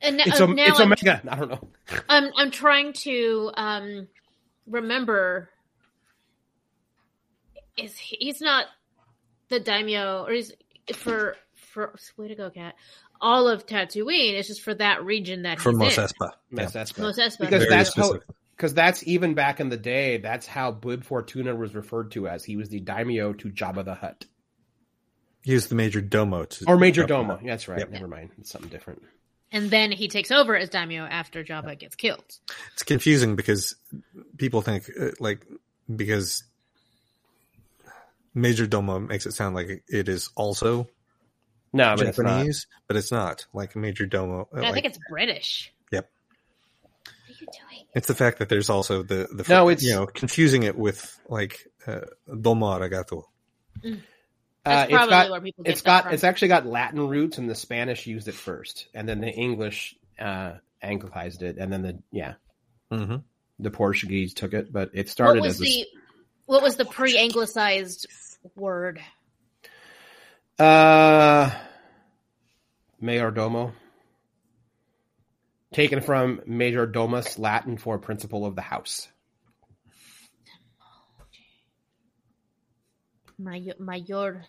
And now, It's a, now it's I'm, Omega. I don't know. I'm I'm trying to um remember. Is he, he's not the daimyo, or is for for way to go, cat. All of Tatooine is just for that region that For he's Mos in. Espa. Mos Espa. Mos Espa. Because Very that's how because that's even back in the day. That's how Bib Fortuna was referred to as. He was the daimyo to Jabba the Hutt He was the major domo. To or Major Jabba. Domo. Yeah, that's right. Yep. Never mind. It's something different. and then he takes over as daimyo after Jabba gets killed. It's confusing because people think uh, like because Major Domo makes it sound like it is also No, but it's not. Japanese, but it's not. Like Major Domo, uh, I think it's British. Yep. What are you doing? it's the fact that there's also the the No, it's- you know confusing it with like uh, Domo Arigato. That's Uh, it's probably got where people get it's got from. it's actually got Latin roots, and the Spanish used it first, and then the English uh, anglicized it, and then the yeah hmm the Portuguese took it, but it what started was as a, the what was the pre-anglicized word? Uh mayordomo, taken from major domus, Latin for principal of the house. Mayor, mayor,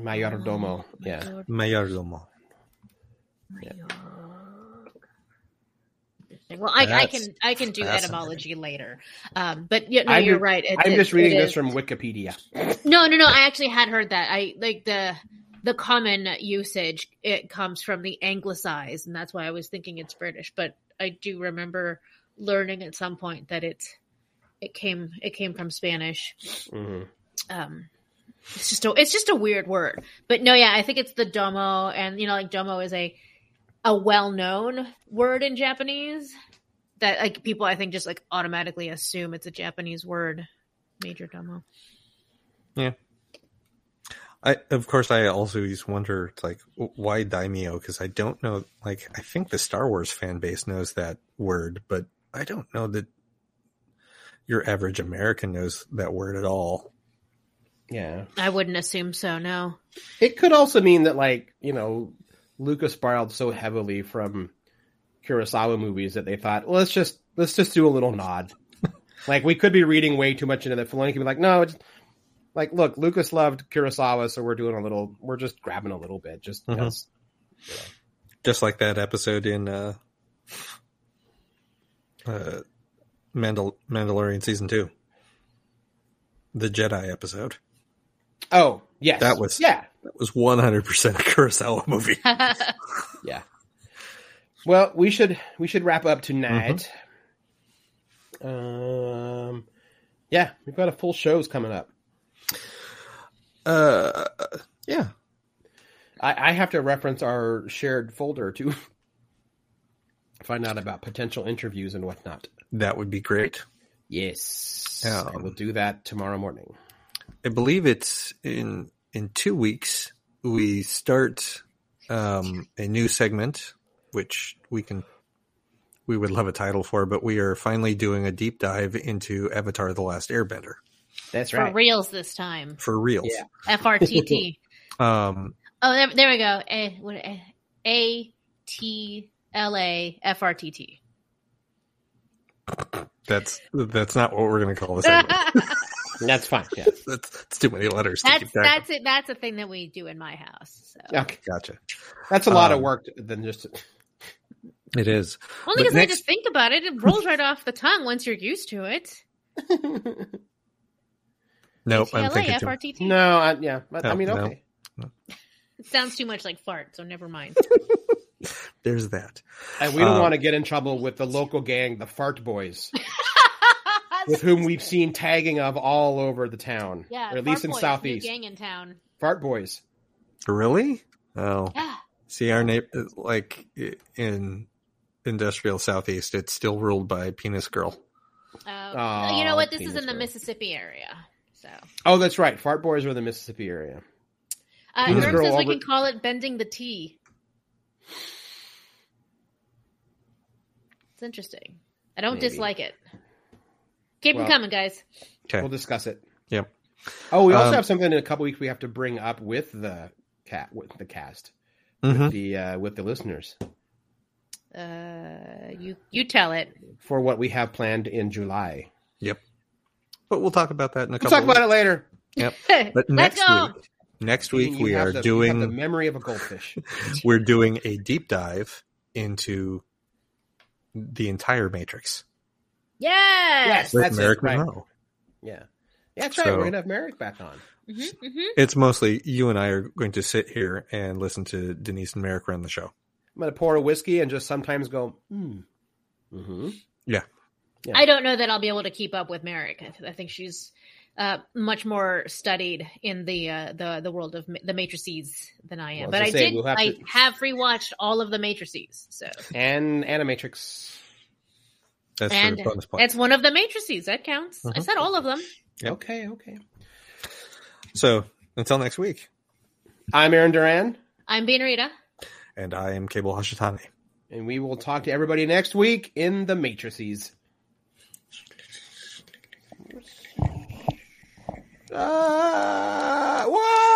Mayordomo, yeah. mayor, Mayordomo. Mayor. Well, I, I can I can do fascinating. etymology later, um, but yeah, no, I'm you're right. It- I'm it- just reading this is. from Wikipedia. No, no, no. I actually had heard that. I like the the common usage. It comes from the anglicized, and that's why I was thinking it's British. But I do remember learning at some point that it it came it came from Spanish. hmm Um, it's just a it's just a weird word. But no, yeah, I think it's the domo, and you know, like domo is a a well known word in Japanese that like people I think just like automatically assume it's a Japanese word. Major domo. Yeah. I of course I also always wonder like why daimyo because I don't know like I think the Star Wars fan base knows that word, but I don't know that your average American knows that word at all. Yeah. I wouldn't assume so. No. It could also mean that, like, you know, Lucas borrowed so heavily from Kurosawa movies that they thought, well, let's just let's just do a little nod. like, we could be reading way too much into that. Filoni could be like, no, it's, like, look, Lucas loved Kurosawa, so we're doing a little, we're just grabbing a little bit, just Mhm. because. Just like that episode in uh, uh, Mandal- Mandalorian season two, the Jedi episode. Oh, yes, That was- yeah, That was one hundred percent a Kurosawa movie. yeah. Well, we should we should wrap up tonight. Um, yeah, we've got a full shows coming up. Uh, yeah, I, I have to reference our shared folder to find out about potential interviews and whatnot. that would be great. Yes, Um, I will do that tomorrow morning. I believe it's in in two weeks. We start um, a new segment, which we can we would love a title for, but we are finally doing a deep dive into Avatar: The Last Airbender That's right. For right. reals this time. for reals. Yeah. FRTT. Um, oh, there, there we go. A, what, A, A T L A F R T T. that's that's not what we're going to call this. segment. That's fine. Yeah. that's, that's too many letters. To That's keep track of. that's it. That's a thing that we do in my house. So. Okay. Gotcha. That's a lot of Um, work than just. It is. Only But because I just think about it, it rolls right off the tongue once you're used to it. Nope. I'm thinking too. FRTT. no, I, yeah, but I No, mean, no. okay. It sounds too much like fart, so never mind. There's that. And we don't Um, want to get in trouble with the local gang, the Fart Boys, with whom we've seen tagging of all over the town, yeah, or at least in Boys, Southeast. gang in town. Fart Boys. Really? Oh. Yeah. See, our neighbor, like in industrial southeast, it's still ruled by penis girl. Uh, you know what? This is in the girl. Mississippi area. So Oh, that's right. Fart Boys are in the Mississippi area. uh, Penis Herb says we over- can call it bending the T. It's interesting. I don't Maybe. dislike it. Keep Well- them coming, guys. Okay. We'll discuss it. Yep. Oh, we also Um, have something in a couple weeks we have to bring up with the cat with the cast Mhm. the uh, with the listeners Uh, you you tell it. for what we have planned in July. Yep. But we'll talk about that in a couple. We'll couple. talk about it later. Yep. Let's But next go. week, next week You we have are the- you have the memory of a goldfish. we're doing a deep dive into the entire Matrix Yes. with That's Merrick right. Monroe. Yeah, yeah, that's right. So- We're gonna have Merrick back on. hmm hmm It's mostly you and I are going to sit here and listen to Denise and Merrick run the show. I'm gonna pour a whiskey and just sometimes go. Hmm. Mm-hmm. Yeah. I don't know that I'll be able to keep up with Merrick. I, th- I think she's uh, much more studied in the uh, the the world of ma- the matrices than I am. Well, but I I say, did. we'll have I to- have rewatched all of the matrices. So And Animatrix. That's and bonus point. It's one of the matrices. That counts. Mm-hmm. I said all of them. Yep. Okay, okay. So until next week. I'm Aaron Duran. I'm Bean Rita. And I am Cable Hashitani. And we will talk to everybody next week in the matrices. Ah, what?